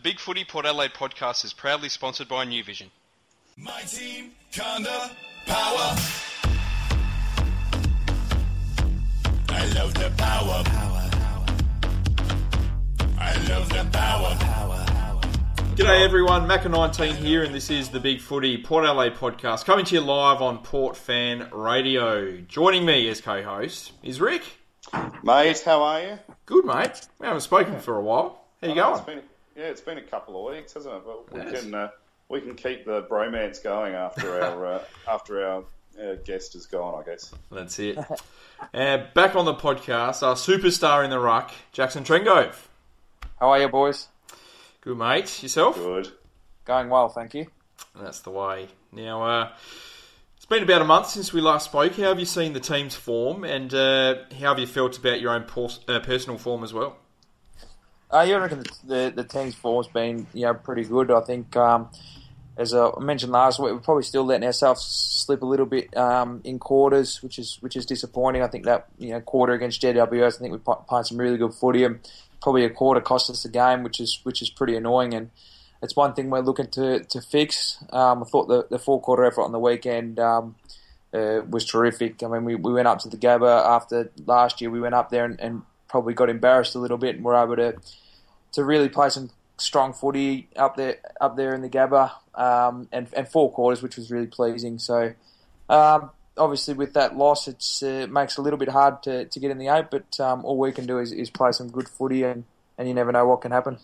The Big Footy Port Adelaide podcast is proudly sponsored by New Vision. My team, Conda, power. I love the power. Power. I love the power. Power. G'day everyone, Macca19 here, and this is the Big Footy Port Adelaide podcast, coming to you live on Port Fan Radio. Joining me as co-host is Rick. Mate, how are you? Good, mate. We haven't spoken for a while. How you Oh, It's going? been, yeah, it's been a couple of weeks, hasn't it? But we Yes. can uh, we can keep the bromance going after our uh, after our uh, guest is gone, I guess. That's it. Uh, back on the podcast, our superstar in the ruck, Jackson Trengove. How are you, boys? Good, mate. Yourself? Good. Going well, thank you. That's the way. Now, uh, it's been about a month since we last spoke. How have you seen the team's form, and uh, how have you felt about your own pers- uh, personal form as well? Uh, reckon the, the, the team's form's been you know pretty good. I think, um, as I mentioned last week, we're probably still letting ourselves slip a little bit um, in quarters, which is which is disappointing. I think that you know quarter against GWS, I think we pl- played some really good footy, and probably a quarter cost us the game, which is which is pretty annoying. And it's one thing we're looking to to fix. Um, I thought the the four quarter effort on the weekend. Um, uh, was terrific. I mean, we, we went up to the Gabba after last year. We went up there and, and probably got embarrassed a little bit, and were able to to really play some strong footy up there up there in the Gabba, um, and and four quarters, which was really pleasing. So. Um, Obviously, with that loss, it's, uh, it makes it a little bit hard to, to get in the eight. But um, all we can do is, is play some good footy, and, and you never know what can happen.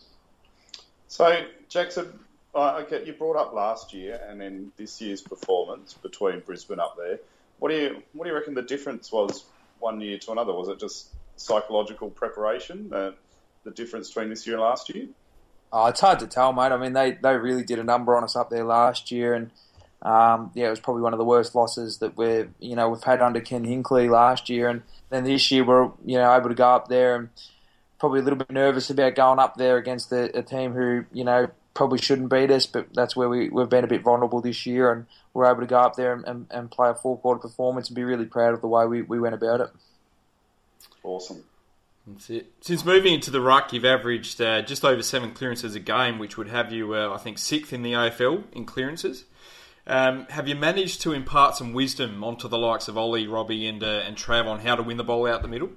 So Jackson, uh, okay, you brought up last year and then this year's performance between Brisbane up there. What do you what do you reckon the difference was one year to another? Was it just psychological preparation? Uh, the difference between this year and last year? Oh, it's hard to tell, mate. I mean, they, they really did a number on us up there last year, and um, yeah, it was probably one of the worst losses that we've you know we've had under Ken Hinkley last year, and then this year we're you know able to go up there and probably a little bit nervous about going up there against a, a team who you know probably shouldn't beat us, but that's where we, we've been a bit vulnerable this year, and we're able to go up there and, and, and play a four quarter performance and be really proud of the way we, we went about it. Awesome. That's it. Since moving into the ruck, you've averaged uh, just over seven clearances a game, which would have you, uh, I think, sixth in the AFL in clearances. Um, have you managed to impart some wisdom onto the likes of Ollie, Robbie, and uh, and Trav on how to win the ball out the middle?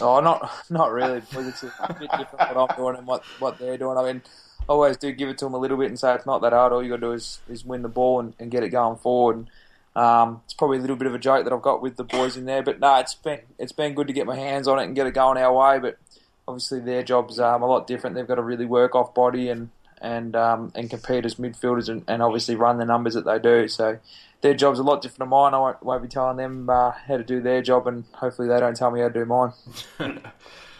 Oh, not not really, because it's a bit different what I'm doing and what, what they're doing. I mean, I always do give it to them a little bit and say it's not that hard. All you got to do is, is win the ball and, and get it going forward. And, um, it's probably a little bit of a joke that I've got with the boys in there, but no, it's been it's been good to get my hands on it and get it going our way. But obviously their job's um, a lot different. They've got to really work off body and and um, and compete as midfielders and, and obviously run the numbers that they do. So their job's a lot different to mine. I won't, won't be telling them uh, how to do their job, and hopefully they don't tell me how to do mine.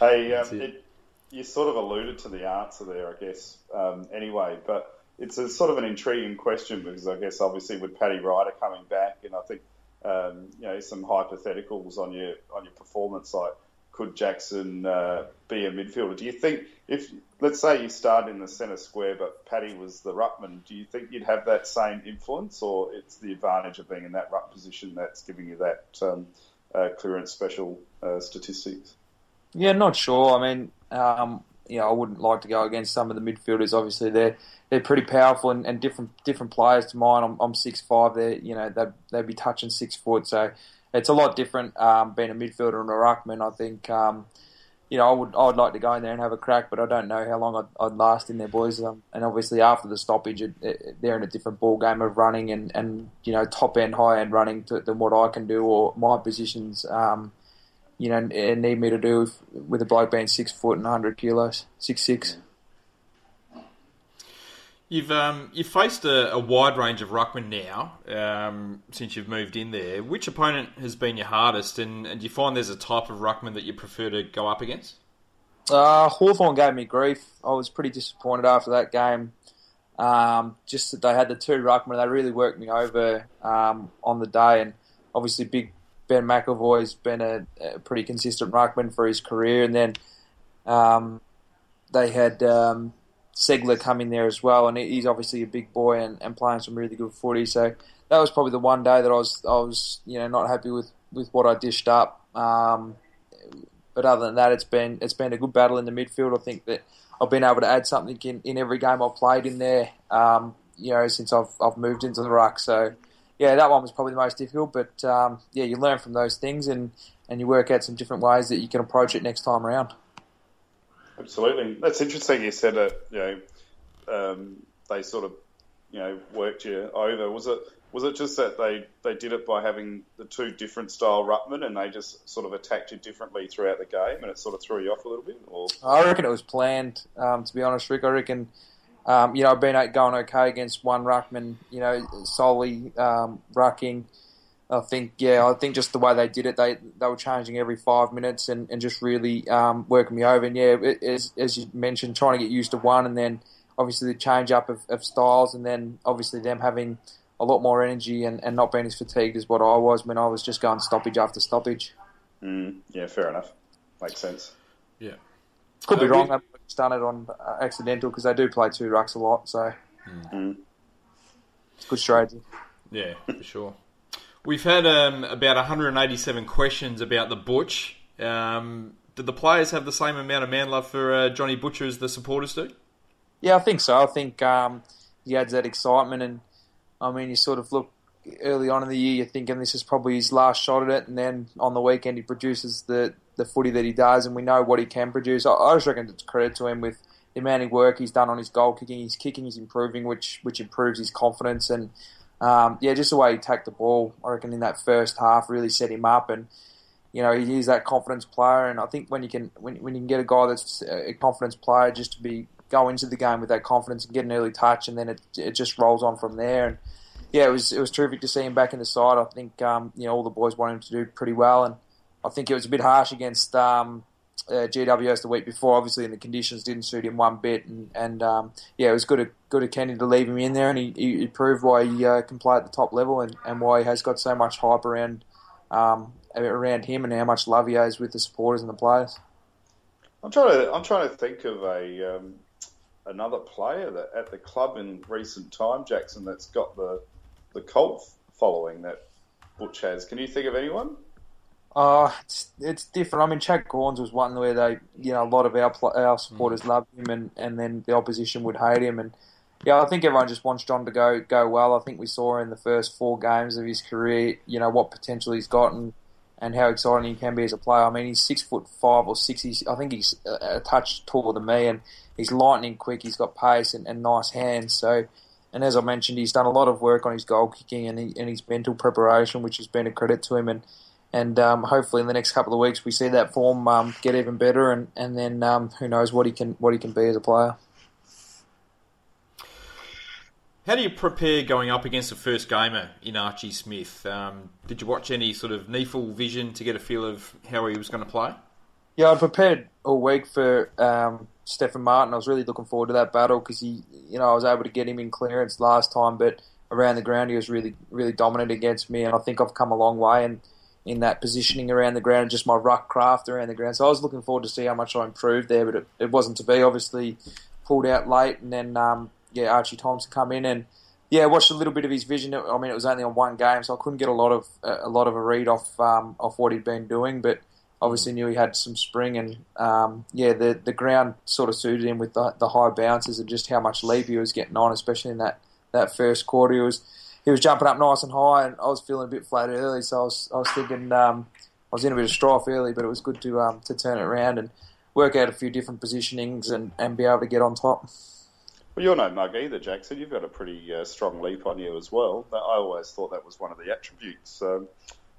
Hey, um, it. it, you sort of alluded to the answer there, I guess. Um, anyway, but it's a sort of an intriguing question because I guess obviously with Paddy Ryder coming back, and I think um, you know some hypotheticals on your on your performance, like could Jackson uh, be a midfielder? Do you think if let's say you started in the centre square, but Paddy was the ruckman, do you think you'd have that same influence, or it's the advantage of being in that ruck position that's giving you that um, uh, clearance special uh, statistics? Yeah, not sure. I mean, um, you know, I wouldn't like to go against some of the midfielders. Obviously, they're they're pretty powerful and, and different different players to mine. I'm, I'm six five. They you know they they'd be touching six foot, so it's a lot different um, being a midfielder and a ruckman. I think. Um, you know, I would I would like to go in there and have a crack, but I don't know how long I'd, I'd last in there, boys. Um, and obviously, after the stoppage, it, it, they're in a different ball game of running and, and you know top end, high end running to, than what I can do or my positions. Um, you know, need me to do with, with a bloke being six foot and 100 kilos, six six. You've um, you've faced a, a wide range of ruckmen now um, since you've moved in there. Which opponent has been your hardest, and, and do you find there's a type of ruckman that you prefer to go up against? Uh, Hawthorn gave me grief. I was pretty disappointed after that game. Um, just that they had the two ruckmen, they really worked me over um, on the day. And obviously, big Ben McEvoy's been a, a pretty consistent ruckman for his career. And then um, they had um, Ceglar come in there as well, and he's obviously a big boy and, and playing some really good footy. So that was probably the one day that I was I was you know not happy with, with what I dished up. Um, but other than that, it's been it's been a good battle in the midfield. I think that I've been able to add something in, in every game I've played in there. Um, you know, since I've I've moved into the ruck. So yeah, that one was probably the most difficult. But um, yeah, you learn from those things and and you work out some different ways that you can approach it next time around. Absolutely, that's interesting. You said that you know um, they sort of you know worked you over. Was it was it just that they, they did it by having the two different style ruckmen and they just sort of attacked you differently throughout the game and it sort of threw you off a little bit? Or I reckon it was planned. Um, to be honest, Rick, I reckon. Um, you know, I've been going okay against one ruckman. You know, solely um, rucking. I think, yeah, I think just the way they did it, they they were changing every five minutes and, and just really um, working me over. And yeah, it, as, as you mentioned, trying to get used to one, and then obviously the change up of, of styles, and then obviously them having a lot more energy and, and not being as fatigued as what I was when I was just going stoppage after stoppage. Mm, yeah, fair enough. Makes sense. Yeah. Could be uh, wrong. I've done it on uh, accidental because they do play two rucks a lot, so mm. it's good strategy. Yeah, for sure. We've had um, about 187 questions about the Butch. Um, did the players have the same amount of man love for uh, Johnny Butcher as the supporters do? Yeah, I think so. I think um, he adds that excitement and I mean, you sort of look early on in the year, you're thinking this is probably his last shot at it, and then on the weekend he produces the the footy that he does, and we know what he can produce. I, I just reckon it's credit to him with the amount of work he's done on his goal kicking. His kicking is improving, which which improves his confidence, and um, yeah, just the way he tacked the ball, I reckon in that first half really set him up, and you know he's that confidence player, and I think when you can when, when you can get a guy that's a confidence player, just to be go into the game with that confidence and get an early touch, and then it it just rolls on from there. And yeah, it was it was terrific to see him back in the side. I think um, you know all the boys wanted him to do pretty well, and I think it was a bit harsh against um, uh, GWS the week before. Obviously, and the conditions didn't suit him one bit, and, and um, yeah, it was good of, good of Kenny to leave him in there, and he, he proved why he uh, can play at the top level, and, and why he has got so much hype around um, around him, and how much love he has with the supporters and the players. I'm trying to I'm trying to think of a um, another player that at the club in recent time, Jackson, that's got the the cult following that Butch has. Can you think of anyone? Uh, it's, it's different. I mean, Chad Cornes was one where they, you know, a lot of our our supporters mm. loved him, and, and then the opposition would hate him, and yeah, I think everyone just wants John to go go well. I think we saw in the first four games of his career, you know, what potential he's got and, and how exciting he can be as a player. I mean, he's six foot five or six. He's, I think he's a touch taller than me, and he's lightning quick. He's got pace and, and nice hands. So, and as I mentioned, he's done a lot of work on his goal kicking and, he, and his mental preparation, which has been a credit to him. And and um, hopefully in the next couple of weeks we see that form um, get even better, and and then um, who knows what he can what he can be as a player. How do you prepare going up against the first gamer in Archie Smith? Um, did you watch any sort of NEAFL vision to get a feel of how he was going to play? Yeah, I prepared all week for um, Stefan Martin. I was really looking forward to that battle because he, you know, I was able to get him in clearance last time, but around the ground he was really, really dominant against me, and I think I've come a long way in, in that positioning around the ground, just my ruck craft around the ground. So I was looking forward to see how much I improved there, but it, it wasn't to be. Obviously, pulled out late, and then um, yeah, Archie Thompson come in and yeah, watched a little bit of his vision. I mean, it was only on one game, so I couldn't get a lot of a lot of a read off um, off what he'd been doing, but obviously knew he had some spring, and um, yeah, the the ground sort of suited him with the, the high bounces and just how much leap he was getting on, especially in that, that first quarter. He was he was jumping up nice and high, and I was feeling a bit flat early, so I was I was thinking um, I was in a bit of strife early, but it was good to um, to turn it around and work out a few different positionings and, and be able to get on top. Well, you're no mug either, Jackson. You've got a pretty uh, strong leap on you as well. I always thought that was one of the attributes. Um,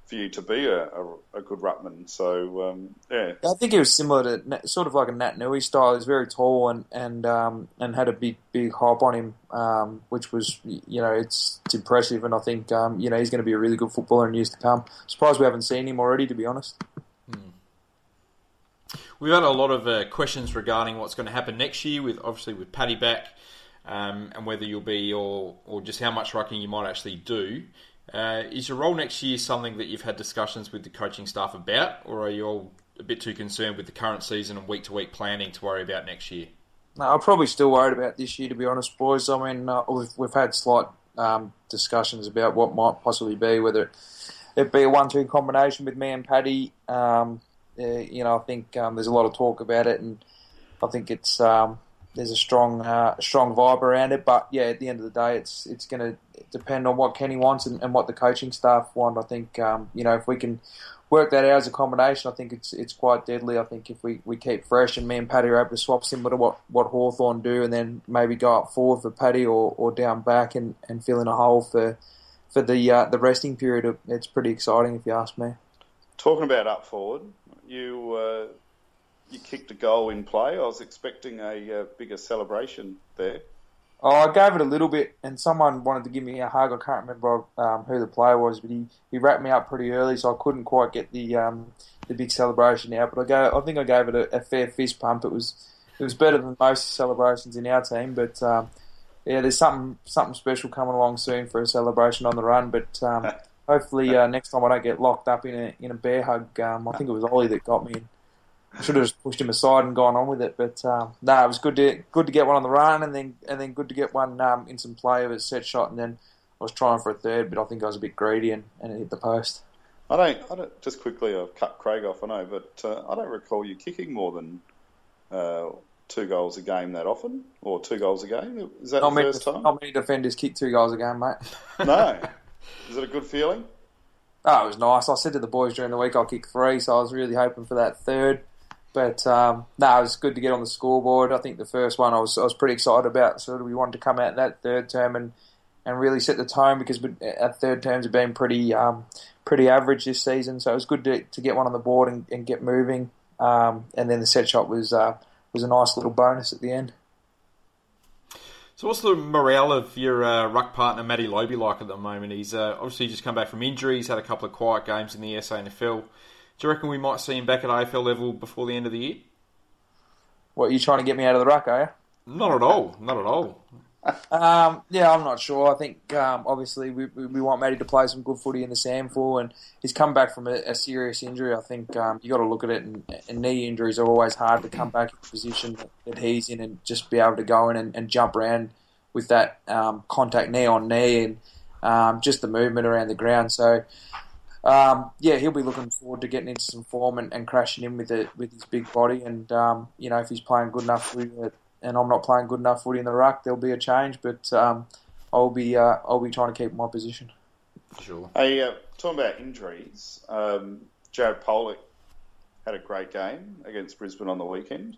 for you to be a, a, a good ruckman. So um, yeah. I think he was similar to sort of like a Naitanui style. He's very tall and and um, and had a big big hop on him, um, which was you know it's, it's impressive. And I think um, you know he's going to be a really good footballer in years to come. Surprised we haven't seen him already, to be honest. Hmm. We've had a lot of uh, questions regarding what's going to happen next year, with obviously with Paddy back, um, and whether you'll be or or just how much rucking you might actually do. Uh, is your role next year something that you've had discussions with the coaching staff about, or are you all a bit too concerned with the current season and week to week planning to worry about next year? No, I'm probably still worried about this year, to be honest, boys. I mean, uh, we've, we've had slight um, discussions about what might possibly be, whether it be a one-two combination with me and Paddy. Um, uh, you know, I think um, there's a lot of talk about it, and I think it's um, there's a strong uh, strong vibe around it. But yeah, at the end of the day, it's it's going to depend on what Kenny wants and, and, what the coaching staff want. I think um, you know if we can work that out as a combination, I think it's it's quite deadly. I think if we, we keep fresh and me and Paddy are able to swap similar to what, what Hawthorn do and then maybe go up forward for Paddy or, or down back and, and fill in a hole for for the uh, the resting period, it's pretty exciting if you ask me. Talking about up forward, you uh, you kicked a goal in play. I was expecting a uh, bigger celebration there. Oh, I gave it a little bit, and someone wanted to give me a hug. I can't remember um, who the player was, but he, he wrapped me up pretty early, so I couldn't quite get the um, the big celebration out. But I go, I think I gave it a, a, fair fist pump. It was it was better than most celebrations in our team, but um, yeah, there's something something special coming along soon for a celebration on the run. But um, hopefully uh, next time I don't get locked up in a in a bear hug. Um, I think it was Ollie that got me. I should have just pushed him aside and gone on with it. But um, no, it was good to good to get one on the run, and then and then good to get one um, in some play of a set shot, and then I was trying for a third, but I think I was a bit greedy and, and it hit the post. I don't, I don't. Just quickly, I've cut Craig off. I know, but uh, I don't recall you kicking more than uh, two goals a game that often, or two goals a game. Is that not the first many, time? Not many defenders kick two goals a game, mate. no. Is it a good feeling? Oh, it was nice. I said to the boys during the week I'll kick three, so I was really hoping for that third. But um, no, it was good to get on the scoreboard. I think the first one I was I was pretty excited about. So we wanted to come out that third term and, and really set the tone because our third terms have been pretty um, pretty average this season. So it was good to, to get one on the board and, and get moving. Um, and then the set shot was uh, was a nice little bonus at the end. So, what's the morale of your uh, ruck partner, Matty Lobbe, like at the moment? He's uh, obviously just come back from injury. He's had a couple of quiet games in the SANFL. Do you reckon we might see him back at AFL level before the end of the year? What, are you trying to get me out of the ruck, are you? Not at all. Not at all. um, yeah, I'm not sure. I think um, obviously we, we want Matty to play some good footy in the SANFL, and he's come back from a, a serious injury. I think um, you got to look at it, and, and, knee injuries are always hard to come back in the position that he's in and just be able to go in and, and jump around with that um, contact knee on knee and um, just the movement around the ground. So um, yeah, he'll be looking forward to getting into some form and, and crashing in with it with his big body. And um, you know, if he's playing good enough footy, and I'm not playing good enough footy in the ruck, there'll be a change. But um, I'll be uh, I'll be trying to keep my position. Sure. Hey, uh, talking about injuries, um, Jared Polec had a great game against Brisbane on the weekend,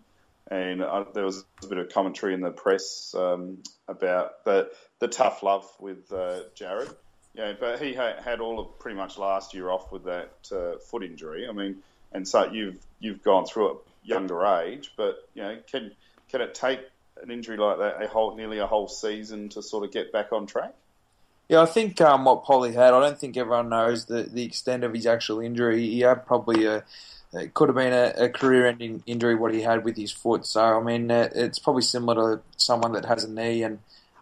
and uh, there was a bit of commentary in the press um, about the the tough love with uh, Jared. Yeah, but he had all of pretty much last year off with that uh, foot injury. I mean, and so you've you've gone through it younger age, but you know, can can it take an injury like that a whole nearly a whole season to sort of get back on track? Yeah, I think um, what Polly had, I don't think everyone knows the, the extent of his actual injury. He had probably a, it could have been a, a career-ending injury what he had with his foot. So I mean, it's probably similar to someone that has a knee and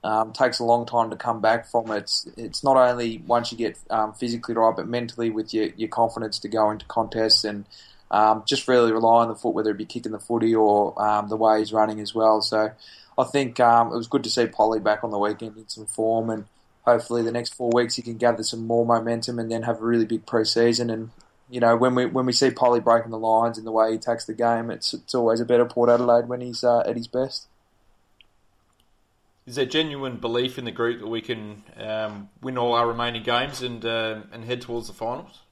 um, takes a long time to come back from it. It's, it's not only once you get um, physically right, but mentally with your, your confidence to go into contests and um, just really rely on the foot, whether it be kicking the footy or um, the way he's running as well. So I think um, it was good to see Polly back on the weekend in some form, and hopefully the next four weeks he can gather some more momentum and then have a really big preseason. And you know when we when we see Polly breaking the lines and the way he takes the game, it's it's always a better Port Adelaide when he's uh, at his best is there genuine belief in the group that we can um, win all our remaining games and uh, and head towards the finals?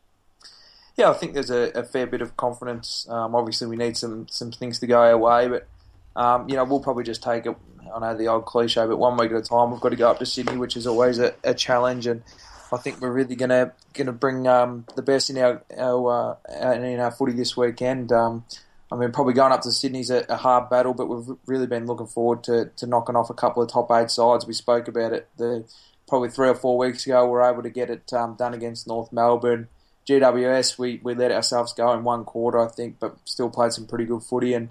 Yeah, I think there's a, a fair bit of confidence. Um, obviously, we need some some things to go our way, but um, you know we'll probably just take it. I know the old cliche, but one week at a time. We've got to go up to Sydney, which is always a, a challenge, and I think we're really gonna gonna bring um, the best in our, our uh, in our footy this weekend. I mean, probably going up to Sydney's a, a hard battle, but we've really been looking forward to, to knocking off a couple of top eight sides. We spoke about it the, probably three or four weeks ago. We were able to get it um, done against North Melbourne. GWS, we, we let ourselves go in one quarter, I think, but still played some pretty good footy. And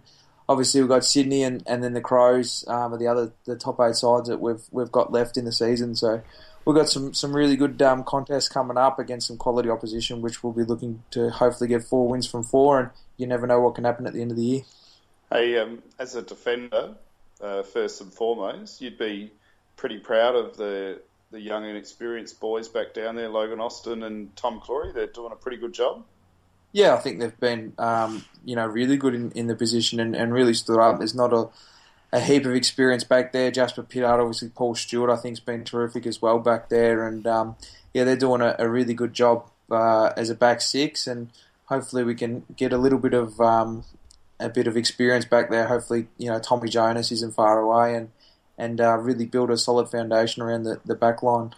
obviously, we've got Sydney and, and then the Crows um, are the other the top eight sides that we've we've got left in the season. So we've got some, some really good um, contests coming up against some quality opposition, which we'll be looking to hopefully get four wins from four. And you never know what can happen at the end of the year. Hey, um, as a defender, uh, first and foremost, you'd be pretty proud of the the young and experienced boys back down there, Logan Austin and Tom Clurey. They're doing a pretty good job. Yeah, I think they've been, um, you know, really good in, in the position and, and really stood up. There's not a a heap of experience back there. Jasper Pittard, obviously Paul Stewart, I think, has been terrific as well back there. And um, yeah, they're doing a, a, really good job uh, as a back six, and hopefully we can get a little bit of um, a bit of experience back there. Hopefully, you know Tommy Jonas isn't far away, and and uh, really build a solid foundation around the, the back line.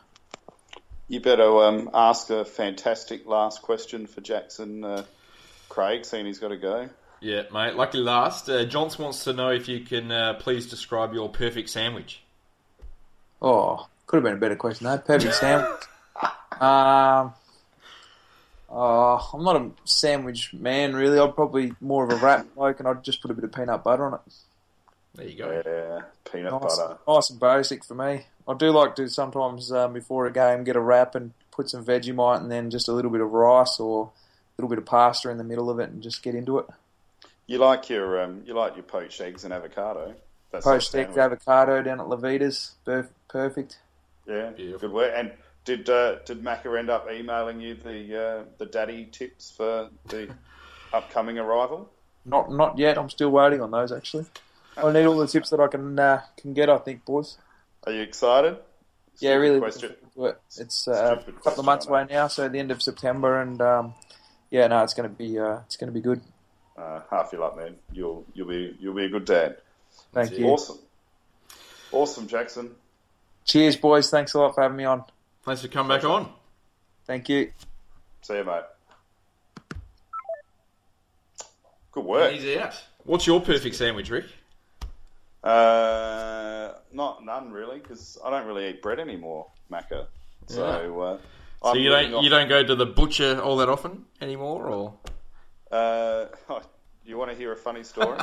You better um, ask a fantastic last question for Jackson uh, Craig, seeing he's got to go. Yeah, mate. Lucky last. Uh, Johns wants to know if you can uh, please describe your perfect sandwich. Oh, could have been a better question. though. perfect sandwich. um, oh, I'm not a sandwich man, really. I'm probably more of a wrap bloke, and I'd just put a bit of peanut butter on it. There you go. Yeah, peanut Nice, butter. nice and basic for me. I do like to sometimes um, before a game get a wrap and put some Vegemite and then just a little bit of rice or a little bit of pasta in the middle of it and just get into it. You like your um, you like your poached eggs and avocado. That's Poached eggs, sandwich. avocado down at Levita's, perfect. Yeah, Beautiful. good work. And did uh, did Macca end up emailing you the uh, the daddy tips for the upcoming arrival? Not not yet. I'm still waiting on those actually. I need all the tips that I can uh, can get. I think, boys. Are you excited? Yeah, really. Question. looking forward to it. It's uh, a Stupid couple of months away now, so the end of September, and um, yeah, no, it's going to be uh, it's going to be good. Uh, half your luck, man. You'll you'll be you'll be a good dad. Thank That's you. Awesome, awesome, Jackson. Cheers, boys. Thanks a lot for having me on. Thanks for coming back on. Thank you. See you, mate. Good work. Easy out. What's your perfect sandwich, Rick? Uh, not none really, because I don't really eat bread anymore, Macca. So, uh, So you don't you don't go to the butcher all that often anymore, or Uh, you want to hear a funny story?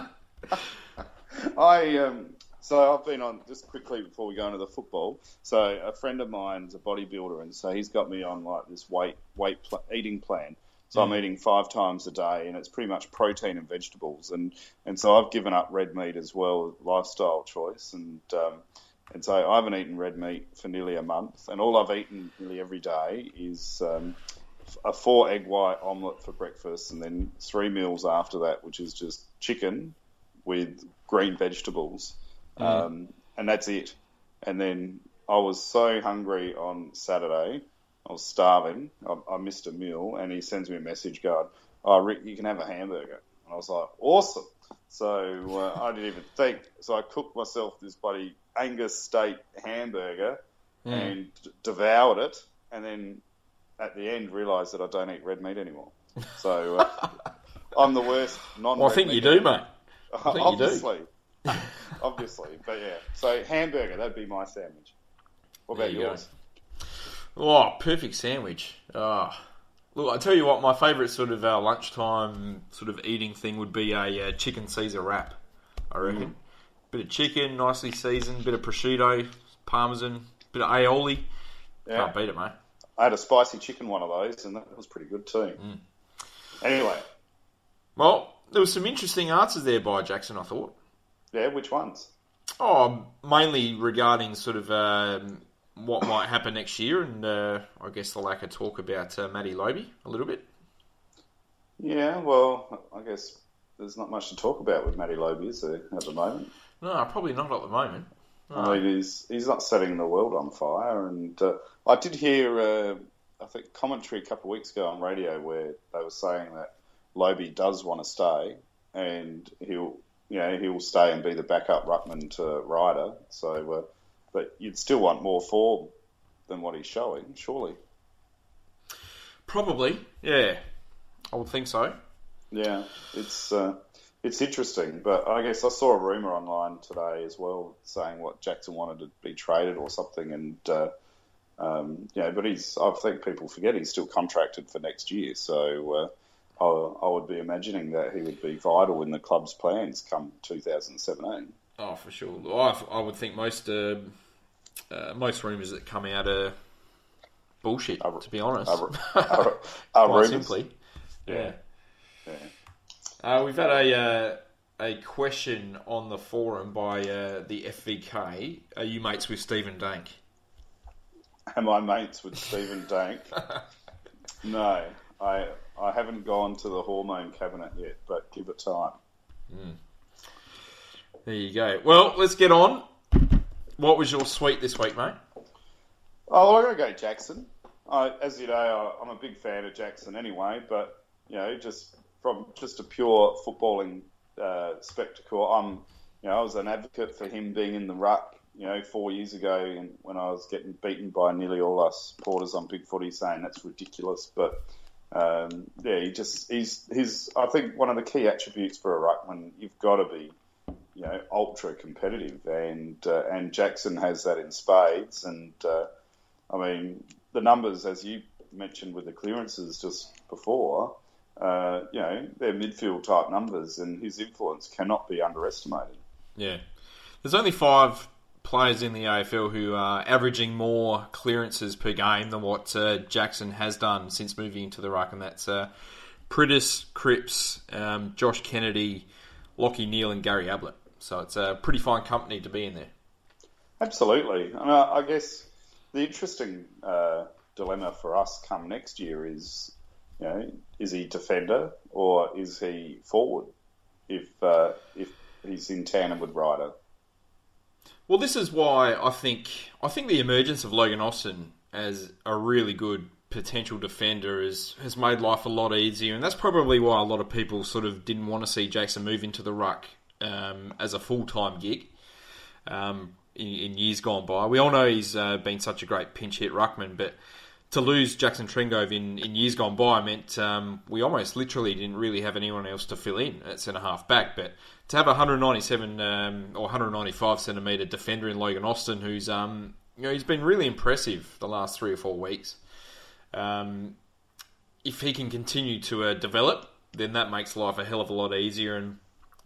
I um, so I've been on just quickly before we go into the football. So a friend of mine's a bodybuilder, and so he's got me on like this weight weight pl- eating plan. So I'm eating five times a day, and it's pretty much protein and vegetables. And and so I've given up red meat as well, lifestyle choice. And um, and so I haven't eaten red meat for nearly a month, and all I've eaten nearly every day is um, a four egg white omelette for breakfast, and then three meals after that, which is just chicken with green vegetables, um, and that's it. And then I was so hungry on Saturday, I was starving. I, I missed a meal, and he sends me a message going, "Oh, Rick, you can have a hamburger." And I was like, "Awesome!" So uh, I didn't even think. So I cooked myself this bloody Angus steak hamburger and d- devoured it, and then at the end realised that I don't eat red meat anymore. So uh, I'm the worst non. well, I think you do, mate. think you do. obviously, obviously, but yeah. So hamburger, that'd be my sandwich. What about you go. yours? Oh, perfect sandwich. Oh. Look, I tell you what, my favourite sort of uh, lunchtime sort of eating thing would be a uh, chicken Caesar wrap. I reckon. Bit of chicken, nicely seasoned. Bit of prosciutto, parmesan, bit of aioli. Yeah, Can't beat it, mate. I had a spicy chicken one of those, and that was pretty good too. Mm. Anyway, Well, there was some interesting answers there by Jackson. I thought. yeah, which ones? Oh, mainly regarding sort of um, what might happen next year, and uh, I guess the lack of talk about uh, Matty Lobbe a little bit. Yeah, well, I guess there's not much to talk about with Matty Lobbe, is there, at the moment? No, probably not at the moment. I mean, he's he's not setting the world on fire. And uh, I did hear, uh, I think, commentary a couple of weeks ago on radio where they were saying that Lobbe does want to stay, and he'll, you know, he'll stay and be the backup ruckman to Ryder. So, uh, but you'd still want more form than what he's showing, surely. Probably, yeah. I would think so. Yeah, it's uh, it's interesting, but I guess I saw a rumor online today as well saying what Jackson wanted to be traded or something, and uh, um, know, but he's I think people forget he's still contracted for next year, so uh, I, I would be imagining that he would be vital in the club's plans come 2017. Oh, for sure. I, I would think most uh, uh, most rumours that come out are bullshit. Are- to be honest, Are, are, are quite simply. Yeah. Yeah. Uh, we've had a uh, a question on the forum by uh, the FVK. Are you mates with Stephen Dank? Am I mates with Stephen Dank? no, I I haven't gone to the hormone cabinet yet, but give it time. There you go. Well, let's get on. What was your sweet this week, mate? Oh, I'm going to go Jackson. I, as you know, I, I'm a big fan of Jackson anyway, but you know, just from just a pure footballing uh, spectacle, I'm, you know, I was an advocate for him being in the ruck. You know, four years ago, when I was getting beaten by nearly all us supporters on Big Footy, saying that's ridiculous, but um, yeah, he just he's he's I think one of the key attributes for a ruckman you've got to be you know ultra competitive, and uh, and Jackson has that in spades, and uh, I mean the numbers as you mentioned with the clearances just before, uh, you know they're midfield type numbers, and his influence cannot be underestimated. Yeah, there's only five players in the AFL who are averaging more clearances per game than what uh, Jackson has done since moving into the ruck, and that's uh, Priddis, Cripps, um, Josh Kennedy, Lachie Neale, and Gary Ablett. So it's a pretty fine company to be in there. Absolutely, and I, I guess the interesting uh, dilemma for us come next year is, you know, is he defender or is he forward? If uh, if he's in tandem with Ryder. Well, this is why I think I think the emergence of Logan Austin as a really good potential defender is, has made life a lot easier, and that's probably why a lot of people sort of didn't want to see Jackson move into the ruck um, as a full time gig um, in, in, years gone by. We all know he's uh, been such a great pinch hit ruckman, but to lose Jackson Trengove in, in years gone by meant um, we almost literally didn't really have anyone else to fill in at centre half back. But to have a 197 um, or 195 centimetre defender in Logan Austin, who's um, you know he's been really impressive the last three or four weeks. Um, if he can continue to uh, develop, then that makes life a hell of a lot easier and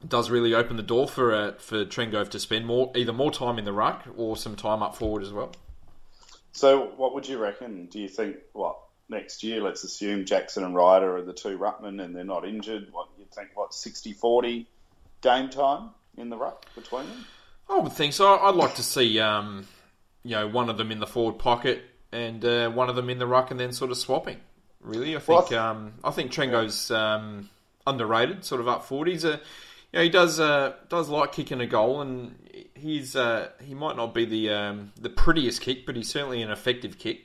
does really open the door for uh, for Trengove to spend more either more time in the ruck or some time up forward as well. So, what would you reckon? Do you think what next year? Let's assume Jackson and Ryder are the two ruckmen and they're not injured. What you think? What 60-40 game time in the ruck between them? I would think so. I'd like to see um, you know one of them in the forward pocket and uh, one of them in the ruck, and then sort of swapping. Really, I think well, I, th- um, I think Trengo's um, underrated, sort of up. He's a he does uh, does like kicking a goal, and he's uh, he might not be the um, the prettiest kick, but he's certainly an effective kick.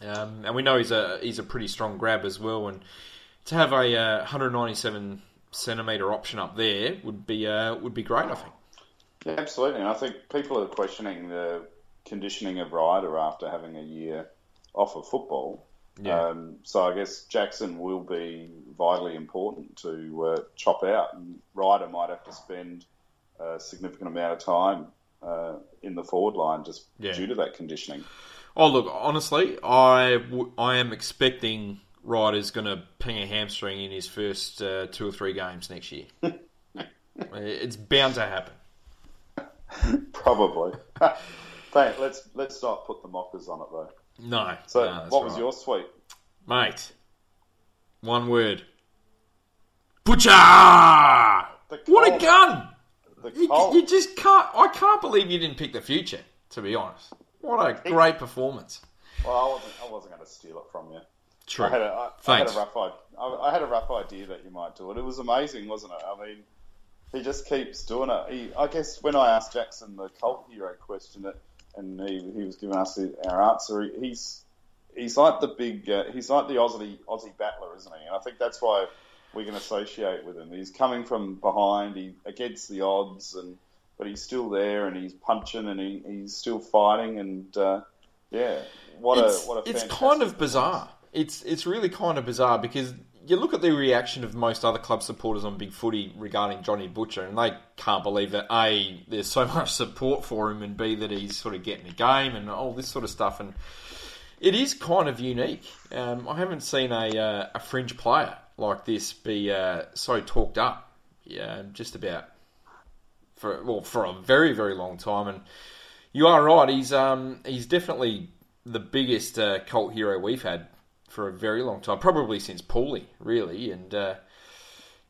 Um, and we know he's a he's a pretty strong grab as well. And to have a uh, 197 centimeter option up there would be uh, would be great. I think. Yeah, absolutely. And I think people are questioning the conditioning of Ryder after having a year off of football. Yeah. Um, so I guess Jackson will be vitally important to uh, chop out, and Ryder might have to spend a significant amount of time uh, in the forward line just yeah. due to that conditioning. Oh, look, honestly, I, w- I am expecting Ryder's going to ping a hamstring in his first uh, two or three games next year. it's bound to happen. Probably. let's let's not put the mockers on it though. No. So, no, what was right. your sweet, mate? One word. Butcher. What a gun! You, you, just can't. I can't believe you didn't pick the future. To be honest, what a great performance. Well, I wasn't. I wasn't going to steal it from you. True. I had a, I, I had a rough. I, I had a rough idea that you might do it. It was amazing, wasn't it? I mean, he just keeps doing it. He, I guess when I asked Jackson the cult hero question, it and he, he was giving us our answer. He's he's like the big uh, he's like the Aussie Aussie battler, isn't he? And I think that's why we can associate with him. He's coming from behind, he against the odds, and but he's still there and he's punching and he, he's still fighting and uh, yeah, what it's, a what a it's kind of bizarre. It's it's really kind of bizarre because you look at the reaction of most other club supporters on Big Footy regarding Johnny Butcher, and they can't believe that a there's so much support for him, and b that he's sort of getting a game and all this sort of stuff. And it is kind of unique. Um, I haven't seen a uh, a fringe player like this be uh, so talked up. Yeah, just about for well for a very very long time. And you are right. He's um he's definitely the biggest uh, cult hero we've had for a very long time, probably since Paulie, really. And uh,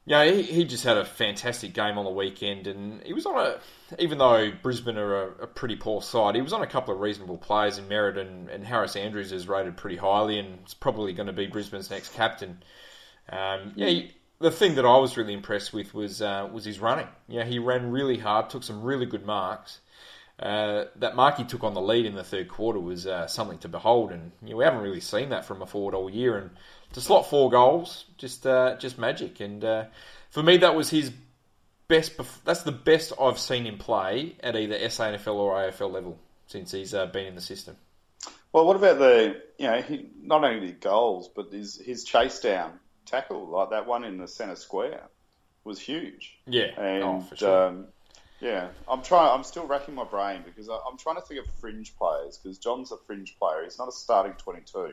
yeah, he, he just had a fantastic game on the weekend, and he was on a. Even though Brisbane are a, a pretty poor side, he was on a couple of reasonable players in Merrett, and, and Harris Andrews is rated pretty highly, and it's probably going to be Brisbane's next captain. Um, yeah, he, the thing that I was really impressed with was uh, was his running. Yeah, he ran really hard, took some really good marks. Uh, that mark he took on the lead in the third quarter was uh, something to behold, and you know, we haven't really seen that from a forward all year. And to slot four goals, just uh, just magic. And uh, for me, that was his best. Bef- that's the best I've seen him play at either SANFL or AFL level since he's uh, been in the system. Well, what about the you know he, not only the goals but his his chase down tackle like that one in the centre square was huge. Yeah, and oh, for sure. um, yeah, I'm trying. I'm still racking my brain because I, I'm trying to think of fringe players because John's a fringe player. He's not a starting 22.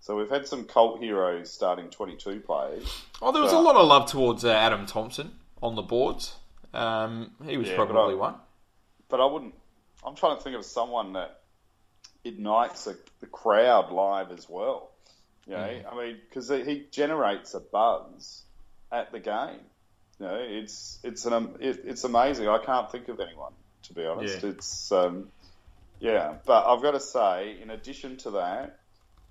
So we've had some cult heroes starting 22 players. Oh, there was but- a lot of love towards uh, Adam Thompson on the boards. Um, he was Yeah, but probably I- one. but I wouldn't. I'm trying to think of someone that ignites the, the crowd live as well. You know, Mm. I mean, because he generates a buzz at the game. You know, it's it's an um, it, it's amazing. I can't think of anyone to be honest. Yeah. It's um, yeah, but I've got to say, in addition to that,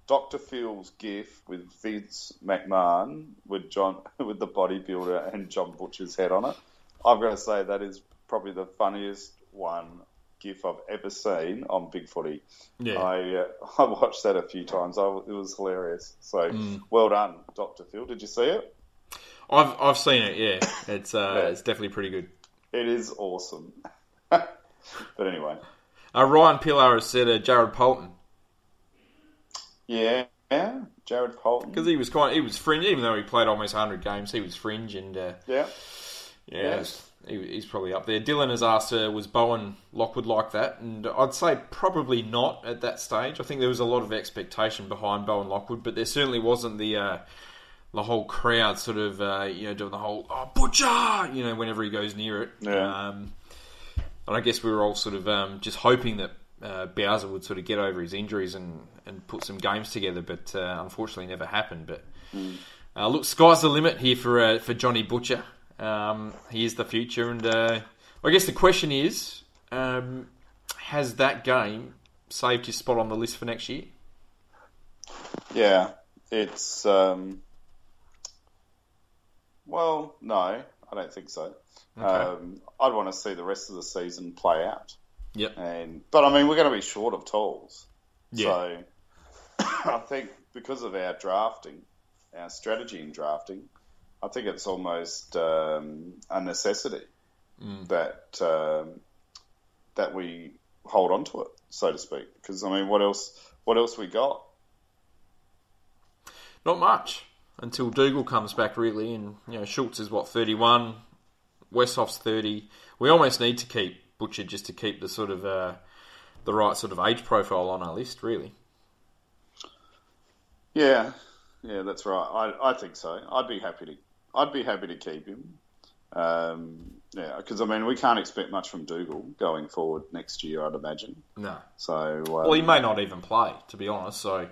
Dr. Phil's GIF with Vince McMahon with John with the bodybuilder and John Butcher's head on it. I've got to say that is probably the funniest one GIF I've ever seen on Big Footy. Yeah. I uh, I watched that a few times. I, it was hilarious. So Mm. well done, Dr. Phil. Did you see it? I've I've seen it. Yeah, it's uh, Yeah. it's definitely pretty good. It is awesome. but anyway, Uh, Ryan Pillar has said uh, Jared Polton yeah, yeah. Jared Polton. because he was kind. He was fringe, even though he played almost 100 games. He was fringe, and uh, yeah, yeah, he, he's probably up there. Dylan has asked, uh, was Bowen Lockwood like that? And I'd say probably not at that stage. I think there was a lot of expectation behind Bowen Lockwood, but there certainly wasn't the uh, the whole crowd sort of uh, you know doing the whole oh, butcher, you know, whenever he goes near it. Yeah. Um, and I guess we were all sort of um, just hoping that uh, Bowser would sort of get over his injuries and, and put some games together, but uh, unfortunately never happened. But uh, look, sky's the limit here for uh, for Johnny Butcher. Um, he is the future, and uh, I guess the question is, um, has that game saved his spot on the list for next year? Yeah, it's um, well, no, I don't think so. Um, I'd want to see the rest of the season play out, Yep. and but I mean we're going to be short of tools, Yeah. so I think because of our drafting, our strategy in drafting, I think it's almost um, a necessity that um, that we hold on to it, so to speak. Because I mean, what else? What else we got? Not much until Dougal comes back, really. And you know, Schultz is what thirty one, Westhoff's thirty. We almost need to keep Butcher just to keep the sort of uh, the right sort of age profile on our list, really. Yeah, yeah, that's right. I, I think so. I'd be happy to. I'd be happy to keep him. Um, yeah, because I mean, we can't expect much from Dougal going forward next year. I'd imagine. No. So, um, Well, he may not even play, to be honest. So,